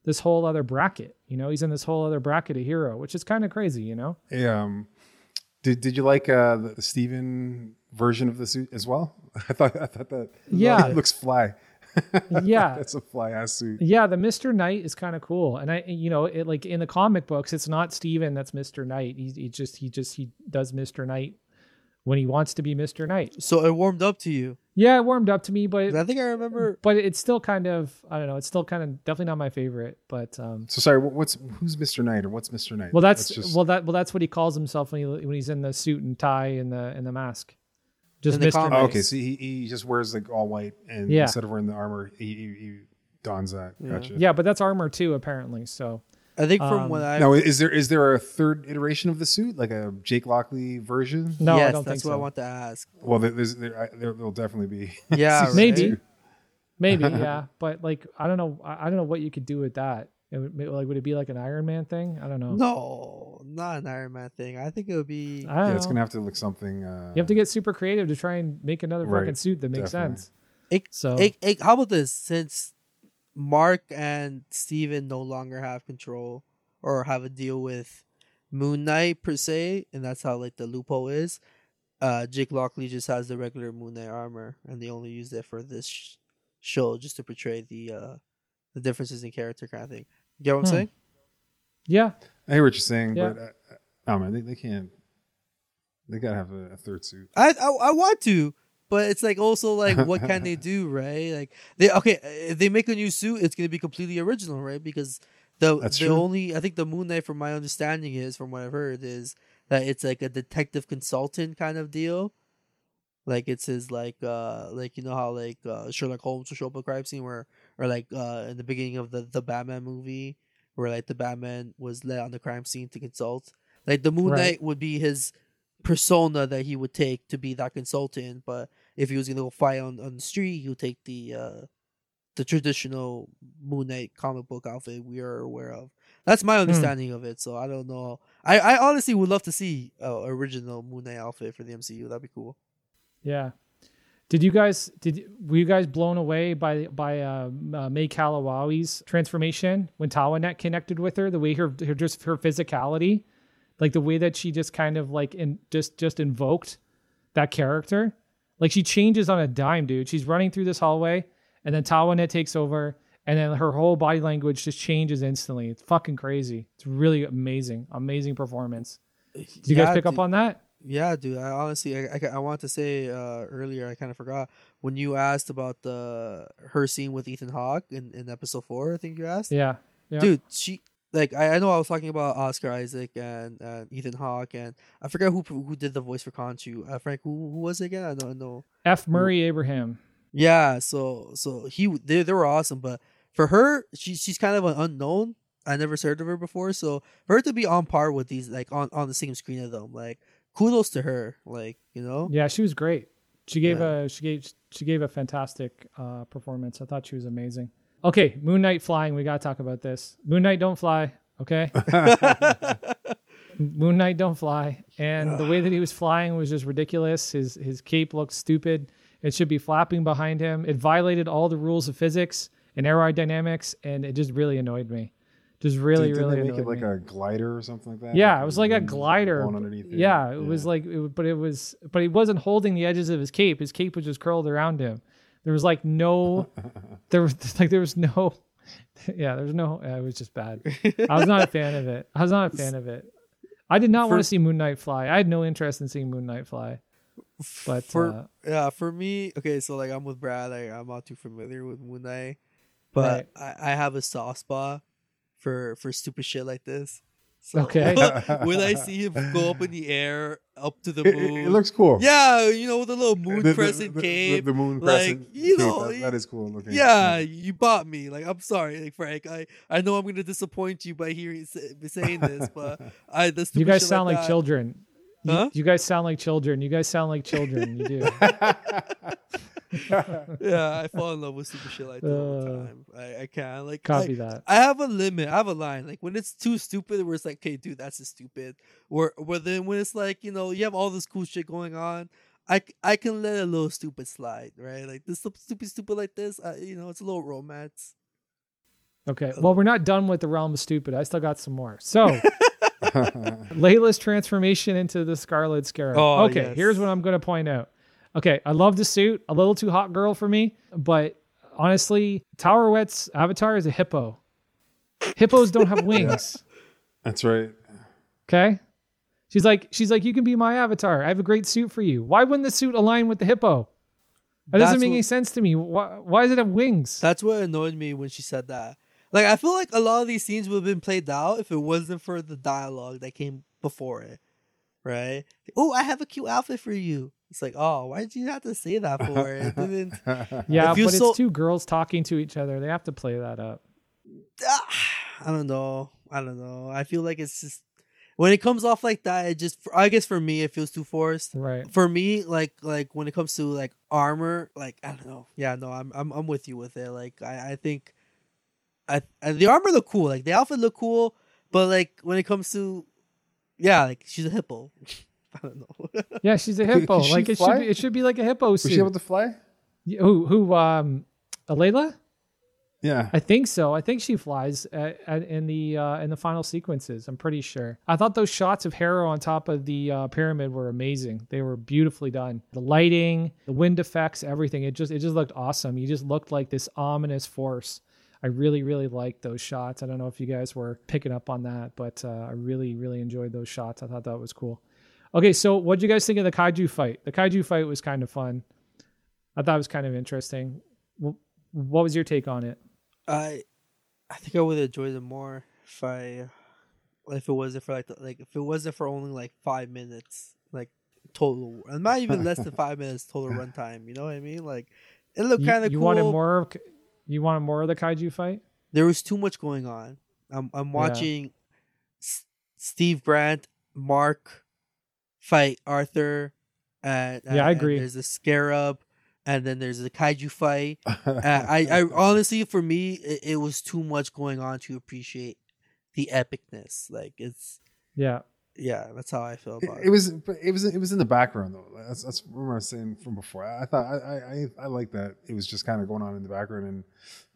this whole other bracket. You know, he's in this whole other bracket of hero, which is kind of crazy. You know. Hey, um, did did you like uh, the, the Steven version of the suit as well? I thought I thought that Yeah. it looks fly. Yeah. it's a fly ass suit. Yeah, the Mister Knight is kind of cool, and I, you know, it like in the comic books, it's not Steven that's Mister Knight. He, he just he just he does Mister Knight when he wants to be Mister Knight. So it warmed up to you. Yeah, it warmed up to me, but 'Cause I think I remember. but it's still kind of I don't know. It's still kind of definitely not my favorite, but um, So sorry, what's who's Mister Knight or what's Mister Knight? well, that's just, well that well that's what he calls himself when he when he's in the suit and tie and the and the mask. Just Mister comics. Oh, okay. So he, he just wears like all white, and Yeah. instead of wearing the armor, he, he, he dons that. Gotcha. Yeah, but that's armor too, apparently. So I think from Um, what I Now, is there is there a third iteration of the suit, like a Jake Lockley version? no, yes, I don't that's think what so. I want to ask. Well, there, there's there, I, there will definitely be. Yeah, Maybe. right? Maybe, yeah, but like I don't know, I I don't know what you could do with that. It would, like, would it be like an Iron Man thing? I don't know. No, not an Iron Man thing. I think it would be. I don't yeah, it's gonna have to look something. Uh, You have to get super creative to try and make another Right, fucking suit that makes definitely. sense. It, So it, it- how about this? Since Mark and Steven no longer have control or have a deal with Moon Knight per se, and that's how like the loophole is. Uh, Jake Lockley just has the regular Moon Knight armor, and they only use it for this sh- show just to portray the uh the differences in character kind of thing. You get what I'm Hmm. saying? yeah, I hear what you're saying, Yeah. but uh, oh man, they, they can't. They gotta have a, a third suit. I, I I want to, but it's like also like what can they do, right? Like they okay, if they make a new suit, it's gonna be completely original, right? Because the That's the true. only I think the Moon Knight, from my understanding, is from what I've heard, is that it's like a detective consultant kind of deal. Like it's his like uh like you know how like uh Sherlock Holmes will show up a crime scene where or like uh in the beginning of the the Batman movie where like the Batman was led on the crime scene to consult. Like the Moon Right. Knight would be his persona that he would take to be that consultant, but if he was gonna go fight on, on the street, he would take the uh the traditional Moon Knight comic book outfit we are aware of. That's my understanding of it. So I don't know. I, I honestly would love to see a original Moon Knight outfit for the MCU. That'd be cool. Yeah. Did you guys did were you guys blown away by by uh, uh, May Calamawy's transformation when Taweret connected with her? The way her, her just her physicality, like the way that she just kind of like in just just invoked that character. Like she changes on a dime, dude. She's running through this hallway, and then Taweret takes over, and then her whole body language just changes instantly. It's fucking crazy. It's really amazing, amazing performance. Did you guys pick up on that? Yeah, dude. I honestly, I, I, I want to say uh, earlier, I kind of forgot when you asked about the her scene with Ethan Hawke in, in episode four. I think you asked. Yeah, yeah. dude she like I, I know i was talking about oscar isaac and, and ethan hawke and i forget who who did the voice for Khonshu uh, frank who, who was it again i don't know F. Murray Abraham. yeah so so he they, they were awesome but for her she, she's kind of an unknown i never heard of her before so for her to be on par with these like on, on the same screen of them like kudos to her like you know Yeah, she was great. She gave Yeah. a she gave she gave a fantastic uh, performance. I thought she was amazing. Okay, Moon Knight flying. We gotta talk about this. Moon Knight don't fly. Okay, Moon Knight don't fly. And the way that he was flying was just ridiculous. His his cape looked stupid. It should be flapping behind him. It violated all the rules of physics and aerodynamics, and it just really annoyed me. Just really, Did, didn't they make it like me. a glider or something like that? Yeah, it was like a glider. underneath it. Yeah, it was like, it, but it was, but he wasn't holding the edges of his cape. His cape was just curled around him. There was like no, there was like there was no, yeah, there was no. It was just bad. I was not a fan of it. I was not a fan of it. I did not want to see Moon Knight fly. I had no interest in seeing Moon Knight fly. But for uh, yeah for me okay so like i'm with brad like, i'm not too familiar with moon knight but I, I have a soft spot for for stupid shit like this so Okay. when i see him go up in the air up to the It, moon it, it looks cool. yeah you know with the little moon The- the- crescent the, the, cape the moon like, crescent. you cape, know, that- that is cool looking. yeah, you bought me. Like, I'm sorry, like Frank. I, I know I'm gonna disappoint you by hearing saying this, but I the you guys sound like, that- children. You, you guys sound like children. You guys sound like children. You do. Yeah, I fall in love with stupid shit like that all the Uh, time. I, I can't like Copy like, that. I have a limit. I have a line. Like when it's too stupid, where it's like, okay, dude, that's just stupid. Or, or then when it's like, you know, you have all this cool shit going on, I, I can let a little stupid slide, right? Like this stupid, stupid like this, uh, you know, it's a little romance. Okay. Well, we're not done with the realm of stupid. I still got some more. So, Layla's transformation into the Scarlet Scarab. Oh, okay. yes. Here's what I'm going to point out. Okay. I love the suit. A little too hot girl for me, but honestly, Taweret's avatar is a hippo. Hippos don't have wings. That's right. Okay. She's like, she's like, you can be my avatar. I have a great suit for you. Why wouldn't the suit align with the hippo? That doesn't make what- any sense to me. Why, why does it have wings? That's what annoyed me when she said that. Like I feel like a lot of these scenes would have been played out if it wasn't for the dialogue that came before it. Right? Oh, I have a cute outfit for you. It's like, oh, why did you have to say that for? It didn't yeah, I but feel it's two girls talking to each other. They have to play that up. Ah, I don't know. I don't know. I feel like it's just when it comes off like that, it just I guess for me it feels too forced. Right. For me, like like when it comes to like armor, like I don't know. Yeah, no, I'm I'm I'm with you with it. Like I I think I, I the armor look cool. Like the outfit look cool, but like when it comes to yeah, like she's a hippo. I don't know. Yeah, she's a hippo. could like it should be. It should be like a hippo Was she able to fly? who? Who? Um, Alayla? Yeah. I think so. I think she flies at, at, in the uh, in the final sequences. I'm pretty sure. I thought those shots of Harrow on top of the uh, pyramid were amazing. They were beautifully done. The lighting, the wind effects, everything. It just it just looked awesome. You just looked like this ominous force. I really really liked those shots. I don't know if you guys were picking up on that, but uh, I really really enjoyed those shots. I thought that was cool. Okay, so what do you guys think of the kaiju fight? The kaiju fight was kind of fun. I thought it was kind of interesting. What was your take on it? I I think I would enjoy it more if I if it wasn't for like the, like if it wasn't for only like five minutes like total and not even less than five minutes total runtime. You know what I mean? Like it looked kind of you cool. wanted more of you wanted more of the kaiju fight There was too much going on. I'm I'm watching S- Steven Grant, Mark fight Arthur, and Yeah, I agree. There's a scarab, and then there's a kaiju fight. Uh, I, I honestly, for me, it, it was too much going on to appreciate the epicness. Like it's, yeah yeah, that's how I feel It, about it was, it was, it was in the background though. That's that's what I was saying from before. I, I thought I, I, I, I like that it was just kind of going on in the background, and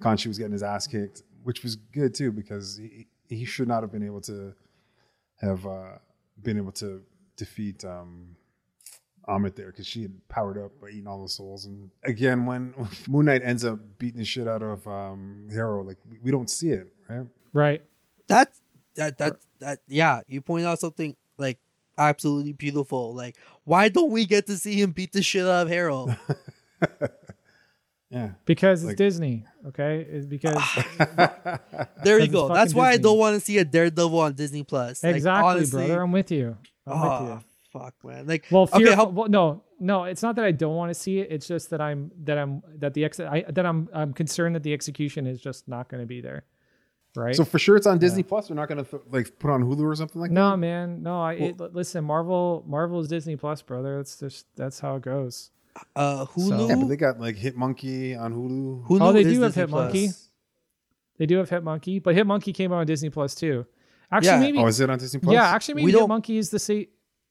Khonshu was getting his ass kicked, which was good too because he he should not have been able to have uh, been able to defeat um, Ammit there because she had powered up by eating all the souls. And again, when Moon Knight ends up beating the shit out of um, Harrow, like we, we don't see it, right? right that. That that that yeah, you point out something like absolutely beautiful. Like, why don't we get to see him beat the shit out of Harold? Yeah. because it's Like- Disney okay it's because There you go. That's fucking why I don't want to see a Daredevil on Disney Plus. Like, exactly honestly, brother I'm with you I'm with you Oh, fuck, man. Like, well, okay, fear, how- well no no it's not that I don't want to see it it's just that I'm that I'm that the ex I, that I'm I'm concerned that the execution is just not going to be there right So for sure, it's on Disney Plus. We're not gonna th- like put on Hulu or something like no that. No, man no I it, listen Marvel Marvel is Disney Plus brother that's just that's how it goes uh, Hulu. Yeah, but they got like Hit Monkey on Hulu. Hulu Oh, they is do have Disney Plus. Hitmonkey. They do have Hitmonkey, but Hitmonkey came out on Disney Plus too. Actually, Yeah. maybe Oh, is it on Disney Plus? yeah, actually maybe We don't- Hitmonkey is the same.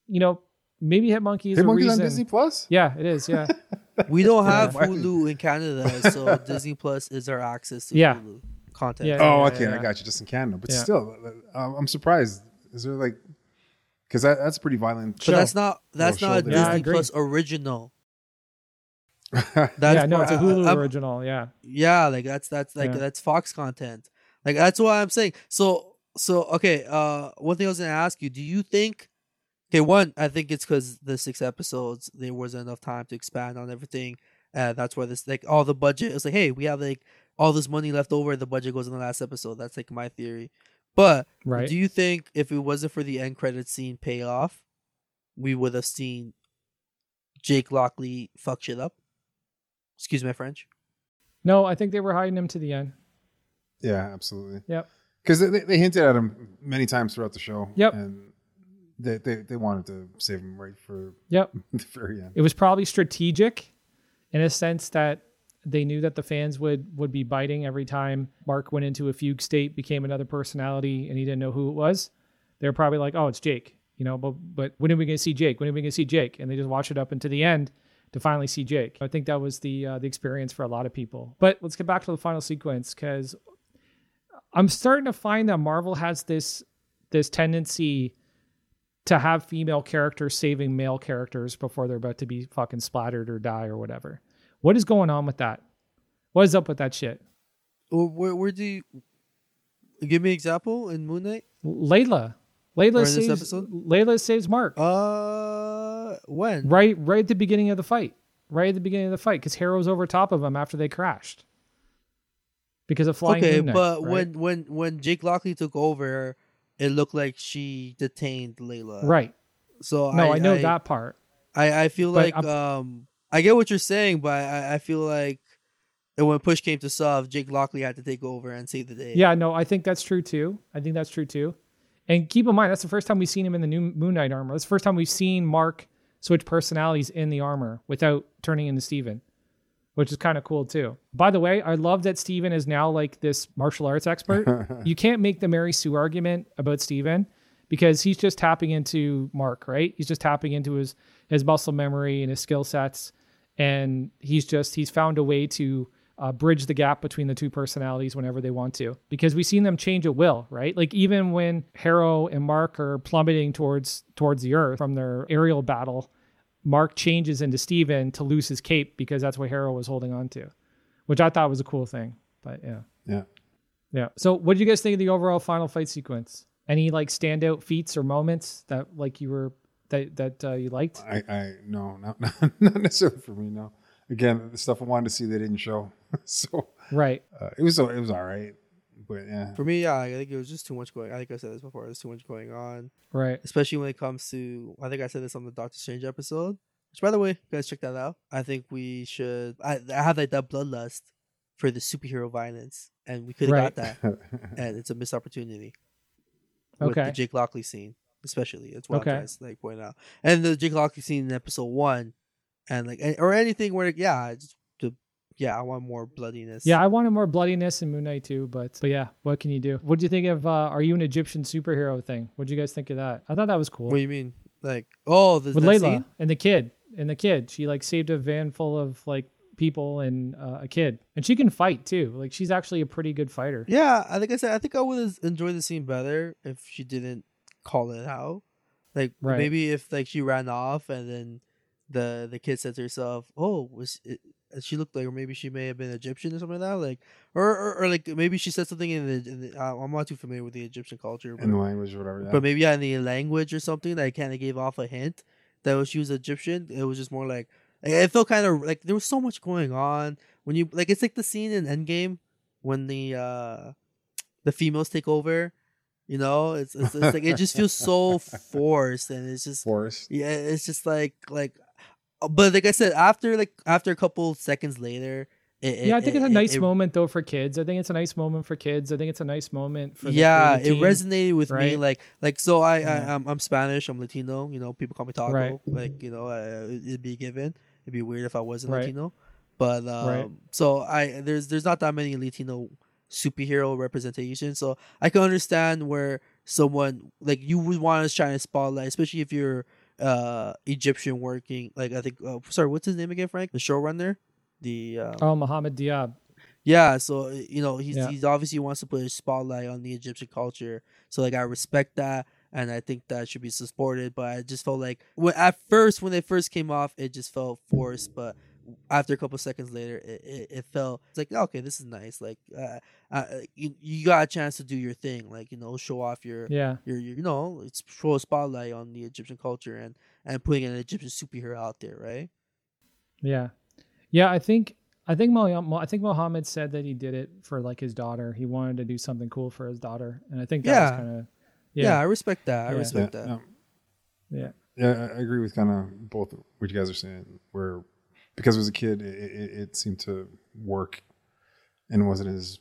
You know, maybe Hitmonkey is Hit the Monkey's reason. on Disney Plus. Yeah, it is. Yeah, We don't have Yeah. Hulu in Canada, so Disney Plus is our access to Yeah. Hulu content. Yeah. Oh, okay, yeah. I got you. Just in Canada, but Yeah. still, uh, I'm surprised. Is there like, because that, that's a pretty violent. But Show. that's not that's not a shoulder. Yeah, Disney. Plus original. yeah. That's No, it's a I- Hulu I- I'm- original. Yeah, Yeah, like that's that's like Yeah. that's Fox content. Like that's what I'm saying. So so okay, uh one thing I was gonna ask you, do you think okay, one, I think it's because the six episodes, there wasn't enough time to expand on everything. Uh that's why this like all the budget it's like, hey, we have like all this money left over, the budget goes in the last episode. That's like my theory. But right. do you think if it wasn't for the end credit scene payoff, we would have seen Jake Lockley fuck shit up? Excuse my French. no, I think they were hiding him to the end. yeah, absolutely. Yep. Because they, they hinted at him many times throughout the show. Yep. And they, they, they wanted to save him right for Yep. the very end. It was probably strategic, in a sense that they knew that the fans would would be biting every time Mark went into a fugue state, became another personality, and he didn't know who it was. They're probably like, "Oh, it's Jake," you know. But but when are we going to see Jake? When are we going to see Jake? And they just watch it up until the end to finally see Jake. I think that was the uh, the experience for a lot of people. But let's get back to the final sequence because I'm starting to find that Marvel has this this tendency to have female characters saving male characters before they're about to be fucking splattered or die or whatever. What is going on with that? What is up with that shit? Where, where, where do you give me an example in Moon Knight? Layla. Layla Or in this saves? Layla saves Mark. Uh, when? right right at the beginning of the fight. Right at the beginning of the fight, because Harrow's over top of him after they crashed. Because of flying. okay, Moon Knight, but right? when when when Jake Lockley took over, it looked like she detained Layla. right. So No, I, I, know I, that part. I I feel But like I'm- um I get what you're saying, but I I feel like that when push came to shove, Jake Lockley had to take over and save the day. Yeah, no, I think that's true too. I think that's true too. And keep in mind, that's the first time we've seen him in the new Moon Knight armor. That's the first time we've seen Mark switch personalities in the armor without turning into Steven, which is kind of cool too. By the way, I love that Steven is now like this martial arts expert. you can't make the Mary Sue argument about Steven because he's just tapping into Mark, right? He's just tapping into his his muscle memory and his skill sets, and he's just he's found a way to uh, bridge the gap between the two personalities whenever they want to. Because we've seen them change at will, right? Like even when Harrow and Mark are plummeting towards towards the earth from their aerial battle, Mark changes into Steven to lose his cape because that's what Harrow was holding on to, which I thought was a cool thing. But yeah. Yeah. Yeah. So, what did you guys think of the overall final fight sequence? Any like standout feats or moments that like you were that that uh, you liked? I, I no, not, not necessarily for me. No, again, the stuff I wanted to see they didn't show, so Right. uh, it was it was all right. But yeah, For me, yeah, I think it was just too much going. I think I said this before. There's too much going on, Right. especially when it comes to. I think I said this on the Doctor Strange episode. Which, by the way, guys, check that out. I think we should. I, I have like that bloodlust for the superhero violence, and we could have Right. got that, and it's a missed opportunity. With Okay. the Jake Lockley scene, especially, that's what Okay. I'm to like point out, and the Jake Lockley scene in episode one, and like or anything where like, yeah, just to, yeah, I want more bloodiness. Yeah, I wanted more bloodiness in Moon Knight too, but but yeah, what can you do? What do you think of uh, Are You an Egyptian Superhero thing? What do you guys think of that? I thought that was cool. What do you mean? Like, oh, the With Layla scene? and the kid and the kid, she like saved a van full of like people and uh, a kid, and she can fight too. Like she's actually a pretty good fighter. Yeah, I think I said I think I would have enjoyed the scene better if she didn't call it out. Like Right. maybe if like she ran off and then the the kid said to herself, "Oh, was it?" She looked like, or maybe she may have been Egyptian or something like that. Like, or or, or like maybe she said something in the. In the uh, I'm not too familiar with the Egyptian culture, but, in the language or whatever. Yeah. but maybe yeah, in the language or something that kind of gave off a hint that she was Egyptian. It was just more like it felt kind of like there was so much going on when you like it's like the scene in Endgame when the uh the females take over. You know, it's it's, it's like it just feels so forced and it's just forced. yeah, it's just like like. But like I said, after like after a couple seconds later, it, Yeah, I think it- it's a nice it- moment though for kids. I think it's a nice moment for kids. I think it's a nice moment for yeah, creative it team. resonated with me. Like, like so, I, Yeah. I I'm, I'm Spanish. I'm Latino. You know, people call me Taco. Right. Like, you know, uh, it'd be given. It'd be weird if I wasn't Right. Latino. But um, Right. so I there's there's not that many Latino superhero representation. So I can understand where someone like you would want to shine a spotlight, especially if you're uh Egyptian working. Like I think, uh, sorry, what's his name again, Frank? The showrunner. The um, Oh, Mohamed Diab. yeah, so uh, you know he's Yeah. he's obviously wants to put a spotlight on the Egyptian culture. So like I respect that, and I think that should be supported. But I just felt like when at first when they first came off, it just felt forced. But after a couple seconds later, it, it, it felt it's like okay, this is nice. Like uh, uh, you you got a chance to do your thing. Like you know, show off your Yeah. your, your you know, it's throw a spotlight on the Egyptian culture and and putting an Egyptian superhero out there, right? Yeah, yeah. I think I think Mo- I think Mohamed said that he did it for like his daughter. He wanted to do something cool for his daughter, and I think that was Yeah. kind of Yeah, yeah, I respect that. I Yeah. respect yeah, that. no. yeah, Yeah, I I agree with kind of both what you guys are saying. Where because it was a kid, it, it, it seemed to work, and wasn't as.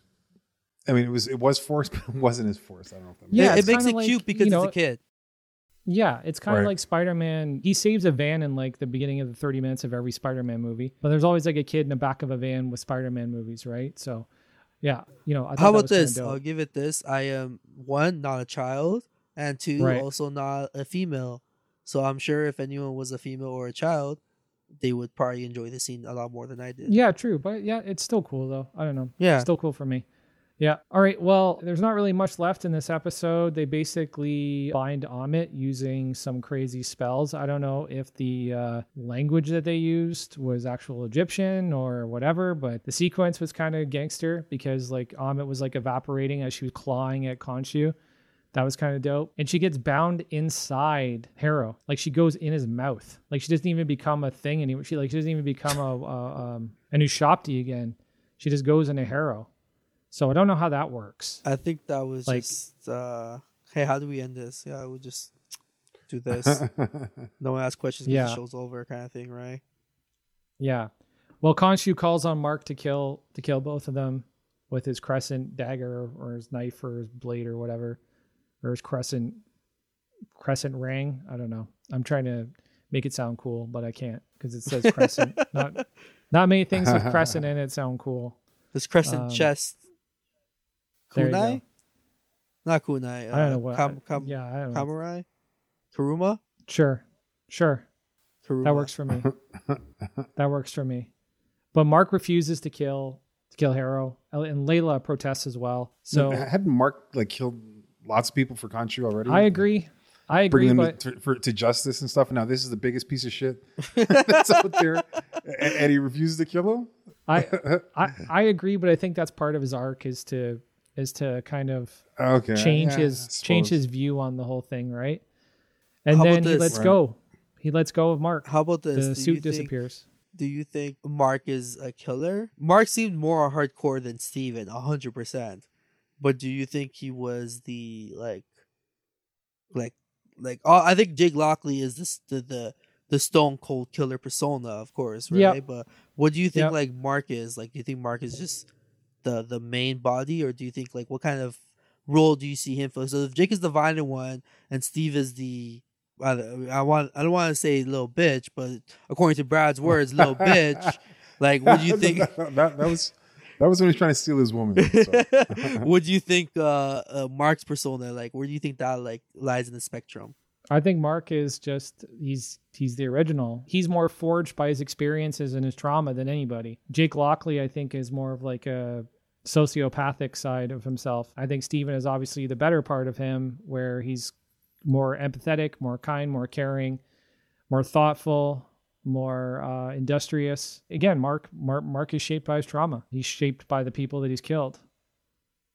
I mean, it was it was forced, but it wasn't as forced. I don't know if that makes Yeah, it, it makes it like, cute because you know, it's a kid. yeah. It's kind of Right. like Spider Man. He saves a van in like the beginning of the thirty minutes of every Spider Man movie, but there's always like a kid in the back of a van with Spider Man movies, right? So, yeah, you know. I How about this? I'll give it this. I am one, not a child, and two, Right. also not a female. So I'm sure if anyone was a female or a child, they would probably enjoy the scene a lot more than I did. Yeah, true, but yeah, it's still cool though. I don't know. Yeah. still cool for me. Yeah. All right. Well, there's not really much left in this episode. They basically bind Ammit using some crazy spells. I don't know if the uh, language that they used was actual Egyptian or whatever, but the sequence was kind of gangster because like Ammit was like evaporating as she was clawing at Khonshu. That was kind of dope. And she gets bound inside Harrow. Like she goes in his mouth. Like she doesn't even become a thing anymore. She like she doesn't even become a a, um, a Nushapti again. She just goes into Harrow. So I don't know how that works. I think that was Like- just uh hey, how do we end this? Yeah, we'll just do this. no one asks questions because Yeah. the show's over kind of thing, right? Yeah. Well, Khonshu calls on Mark to kill to kill both of them with his crescent dagger or his knife or his blade or whatever, or his crescent crescent ring. I don't know. I'm trying to make it sound cool, but I can't because it says crescent. not not many things with crescent in it sound cool. This crescent Um, chest. there you go. Kunai? Not kunai. I don't uh, know what. Kam, kam, yeah, I don't know. Kamurai? Karuma? Sure, sure. Karuma. That works for me. that works for me. But Mark refuses to kill to kill Harrow, and Layla protests as well. So hadn't Mark like killed lots of people for Khonshu already? I agree. I agree, Bringing them but to, for, to justice and stuff. Now this is the biggest piece of shit that's out there, and, and he refuses to kill him. I, I I agree, but I think that's part of his arc is to is to kind of Okay, change yeah, his change his view on the whole thing, right? And How then he lets Right. go. He lets go of Mark. How about this? the Do you suit think- disappears. do you think Mark is a killer? Mark seemed more hardcore than Steven, hundred percent. But do you think he was the like, like, like? Oh, I think Jake Lockley is this the the the stone cold killer persona, of course, right? Yep. But what do you think Yep. like Mark is? Like, do you think Mark is just the the main body, or do you think like what kind of role do you see him for? So if Jake is the violent one and Steve is the I, I want I don't want to say little bitch, but according to Brad's words, little bitch. Like, what do you think? that, that was that was when he was trying to steal his woman. So. what do you think uh, uh Mark's persona like? Where do you think that like lies in the spectrum? I think Mark is just he's he's the original. He's more forged by his experiences and his trauma than anybody. Jake Lockley, I think, is more of like a sociopathic side of himself. I think Steven is obviously the better part of him, where he's more empathetic, more kind, more caring, more thoughtful, more uh, industrious. Again, Mark, Mark Mark is shaped by his trauma. He's shaped by the people that he's killed.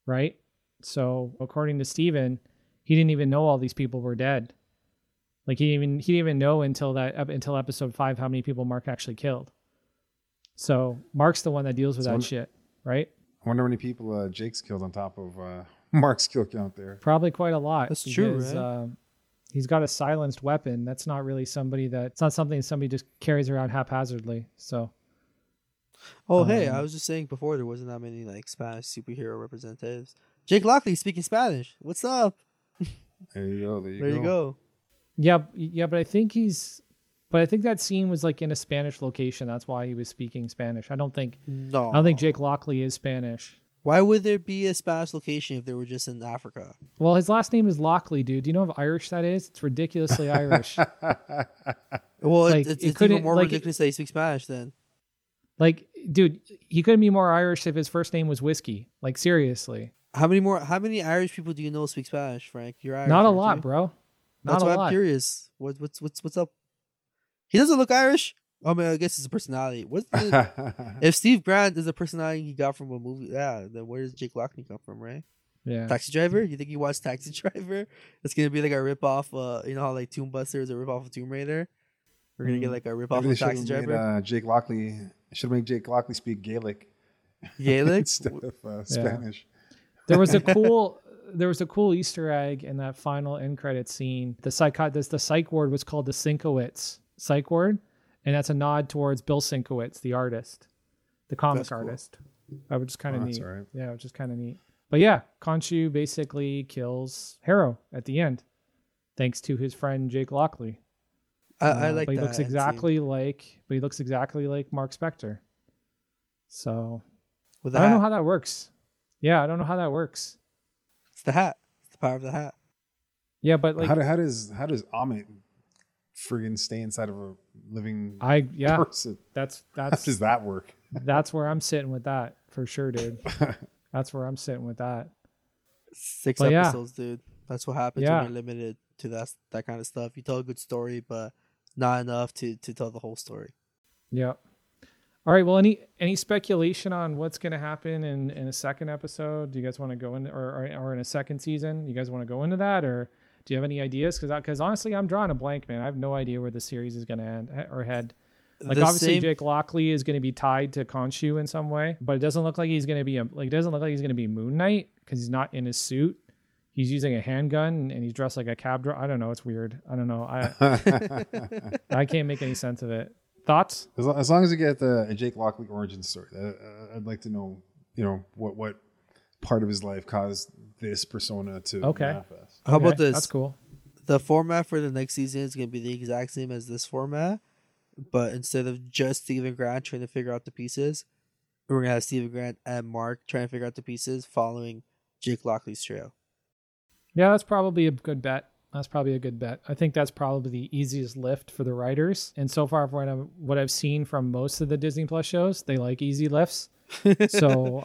Right? So according to Steven, he didn't even know all these people were dead. Like he didn't even he didn't even know until that up until episode five how many people Mark actually killed. So Mark's the one that deals with So that when- shit, right? I wonder how many people uh, Jake's killed on top of uh, Mark's kill count there. Probably quite a lot. That's true, right? um, he's got a silenced weapon. That's not really somebody that it's not something somebody just carries around haphazardly. So Oh, hey, I Um, was just saying before there wasn't that many like Spanish superhero representatives. Jake Lockley speaking Spanish. What's up? There you go. There you There go. you go. yeah, yeah, but I think he's but I think that scene was like in a Spanish location. That's why he was speaking Spanish. I don't think No, I don't think Jake Lockley is Spanish. Why would there be a Spanish location if they were just in Africa? Well, his last name is Lockley, dude. Do you know how Irish that is? It's ridiculously Irish. Well, Like, it's, it it's even more like, it- ridiculous that he speaks Spanish. Then Like, dude, he couldn't be more Irish if his first name was Whiskey. Like, seriously. how many more? How many Irish people do you know speak Spanish, Frank? You're Irish. Not a lot, you? bro. Not That's a why lot. I'm curious. What, what's what's what's up? He doesn't look Irish. I mean, I guess it's a personality. What's the, if Steve Grant is a personality he got from a movie? Yeah, then where does Jake Lockley come from, right? Yeah. Taxi Driver. You think he watched Taxi Driver? It's gonna be like a rip off. Uh, you know how like Tomb Buster is a rip off of Tomb Raider. We're gonna get Mm. like a rip off Maybe of Taxi have made Driver. uh, Jake Lockley. Should have made Jake Lockley speak Gaelic Gaelic. instead of uh, Spanish. there was a cool there was a cool Easter egg in that final end credit scene. The psych this the psych ward was called the Sienkiewicz psych ward, and that's a nod towards Bill Sienkiewicz, the artist, the comic That's cool. artist. That was just kind of Oh, that's neat. all right. Yeah, it was just kind of neat. But yeah, Khonshu basically kills Harrow at the end, thanks to his friend Jake Lockley. I, I Uh, like but he that. looks end scene. exactly like but he looks exactly like Mark Spector. So With I don't know how that works. Yeah, I don't know how that works. It's the hat. It's the power of the hat. Yeah, but like how, do, how does how does Ammit friggin' stay inside of a living I yeah, person? that's How that's does that work? that's where I'm sitting with that for sure, dude. That's where I'm sitting with that. Six But yeah. episodes, dude. That's what happens Yeah. when you're limited to that that kind of stuff. You tell a good story, but not enough to to tell the whole story. Yeah. All right. Well, any any speculation on what's going to happen in in a second episode? Do you guys want to go in, or, or or in a second season? You guys want to go into that, or do you have any ideas? Because because honestly, I'm drawing a blank, man. I have no idea where the series is going to end or head. Like The obviously, same- Jake Lockley is going to be tied to Khonshu in some way, but it doesn't look like he's going to be a like. It doesn't look like he's going to be Moon Knight because he's not in his suit. He's using a handgun and he's dressed like a cab driver. I don't know. It's weird. I don't know. I I can't make any sense of it. Thoughts? As, as long as we get the a Jake Lockley origin story, uh, uh, I'd like to know, you know, what what part of his life caused this persona to Okay. Manifest. How about this? That's cool. The format for the next season is gonna be the exact same as this format, but instead of just Steven Grant trying to figure out the pieces, we're gonna have Steven Grant and Marc trying to figure out the pieces following Jake Lockley's trail. Yeah, that's probably a good bet. That's probably a good bet. I think that's probably the easiest lift for the writers. And so far, from what I've, what I've seen from most of the Disney Plus shows, they like easy lifts. So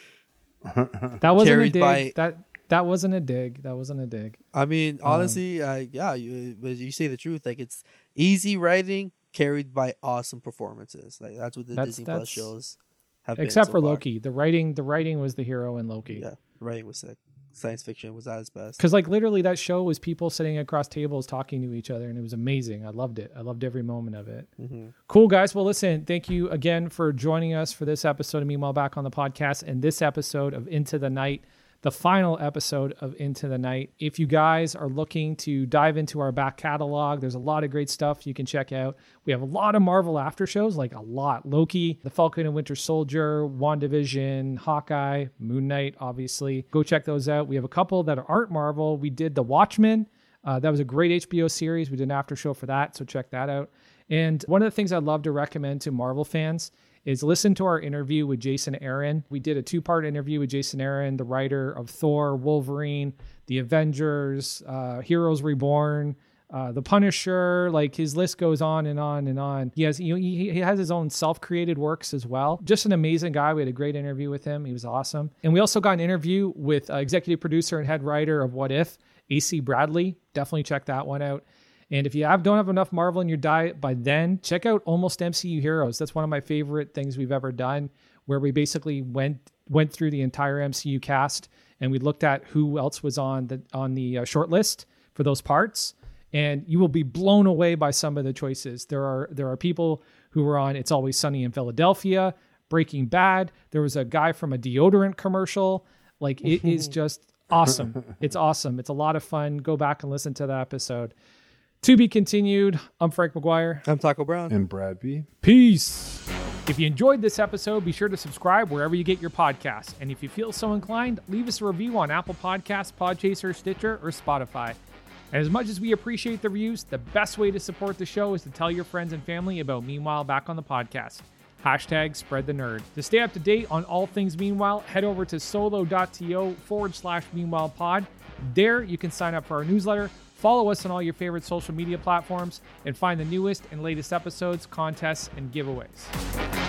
that wasn't Carried a dig. by- That that wasn't a dig. That wasn't a dig. I mean, Um, honestly, uh, yeah, you but you say the truth. Like it's easy writing carried by awesome performances. Like that's what the That's- Disney that's- Plus shows have been Except so for far. Loki, the writing the writing was the hero in Loki. Yeah, the writing was sick. Science fiction was at its best. Because like literally that show was people sitting across tables talking to each other, and it was amazing. I loved it. I loved every moment of it. hmm Cool, guys. Well, listen, thank you again for joining us for this episode of Meanwhile Back on the podcast and this episode of Into the Night, the final episode of Into the Night. If you guys are looking to dive into our back catalog, there's a lot of great stuff you can check out. We have a lot of Marvel after shows, like a lot. Loki, The Falcon and Winter Soldier, WandaVision, Hawkeye, Moon Knight, obviously. Go check those out. We have a couple that aren't Marvel. We did The Watchmen. Uh, that was a great HBO series. We did an after show for that, so check that out. And one of the things I'd love to recommend to Marvel fans is listen to our interview with Jason Aaron. We did a two part interview with Jason Aaron, the writer of Thor, Wolverine, The Avengers, uh, Heroes Reborn. Uh, the Punisher, like his list goes on and on and on. He has you know, he, he has his own self-created works as well. Just an amazing guy. We had a great interview with him. He was awesome. And we also got an interview with uh, executive producer and head writer of What If, AC Bradley. Definitely check that one out. And if you have don't have enough Marvel in your diet by then, check out Almost MCU Heroes. That's one of my favorite things we've ever done, where we basically went went through the entire MCU cast and we looked at who else was on the on the uh, short list for those parts. And you will be blown away by some of the choices. There are there are people who were on It's Always Sunny in Philadelphia, Breaking Bad. There was a guy from a deodorant commercial. Like it is just awesome. It's awesome. It's a lot of fun. Go back and listen to the episode. To be continued. I'm Frank McGuire. I'm Taco Brown. And Brad B. Peace. If you enjoyed this episode, be sure to subscribe wherever you get your podcasts. And if you feel so inclined, leave us a review on Apple Podcasts, Podchaser, Stitcher, or Spotify. And as much as we appreciate the reviews, the best way to support the show is to tell your friends and family about Meanwhile Back on the podcast. Hashtag spread the nerd. To stay up to date on all things Meanwhile, head over to solo.to forward slash Meanwhile pod. There you can sign up for our newsletter, follow us on all your favorite social media platforms, and find the newest and latest episodes, contests, and giveaways.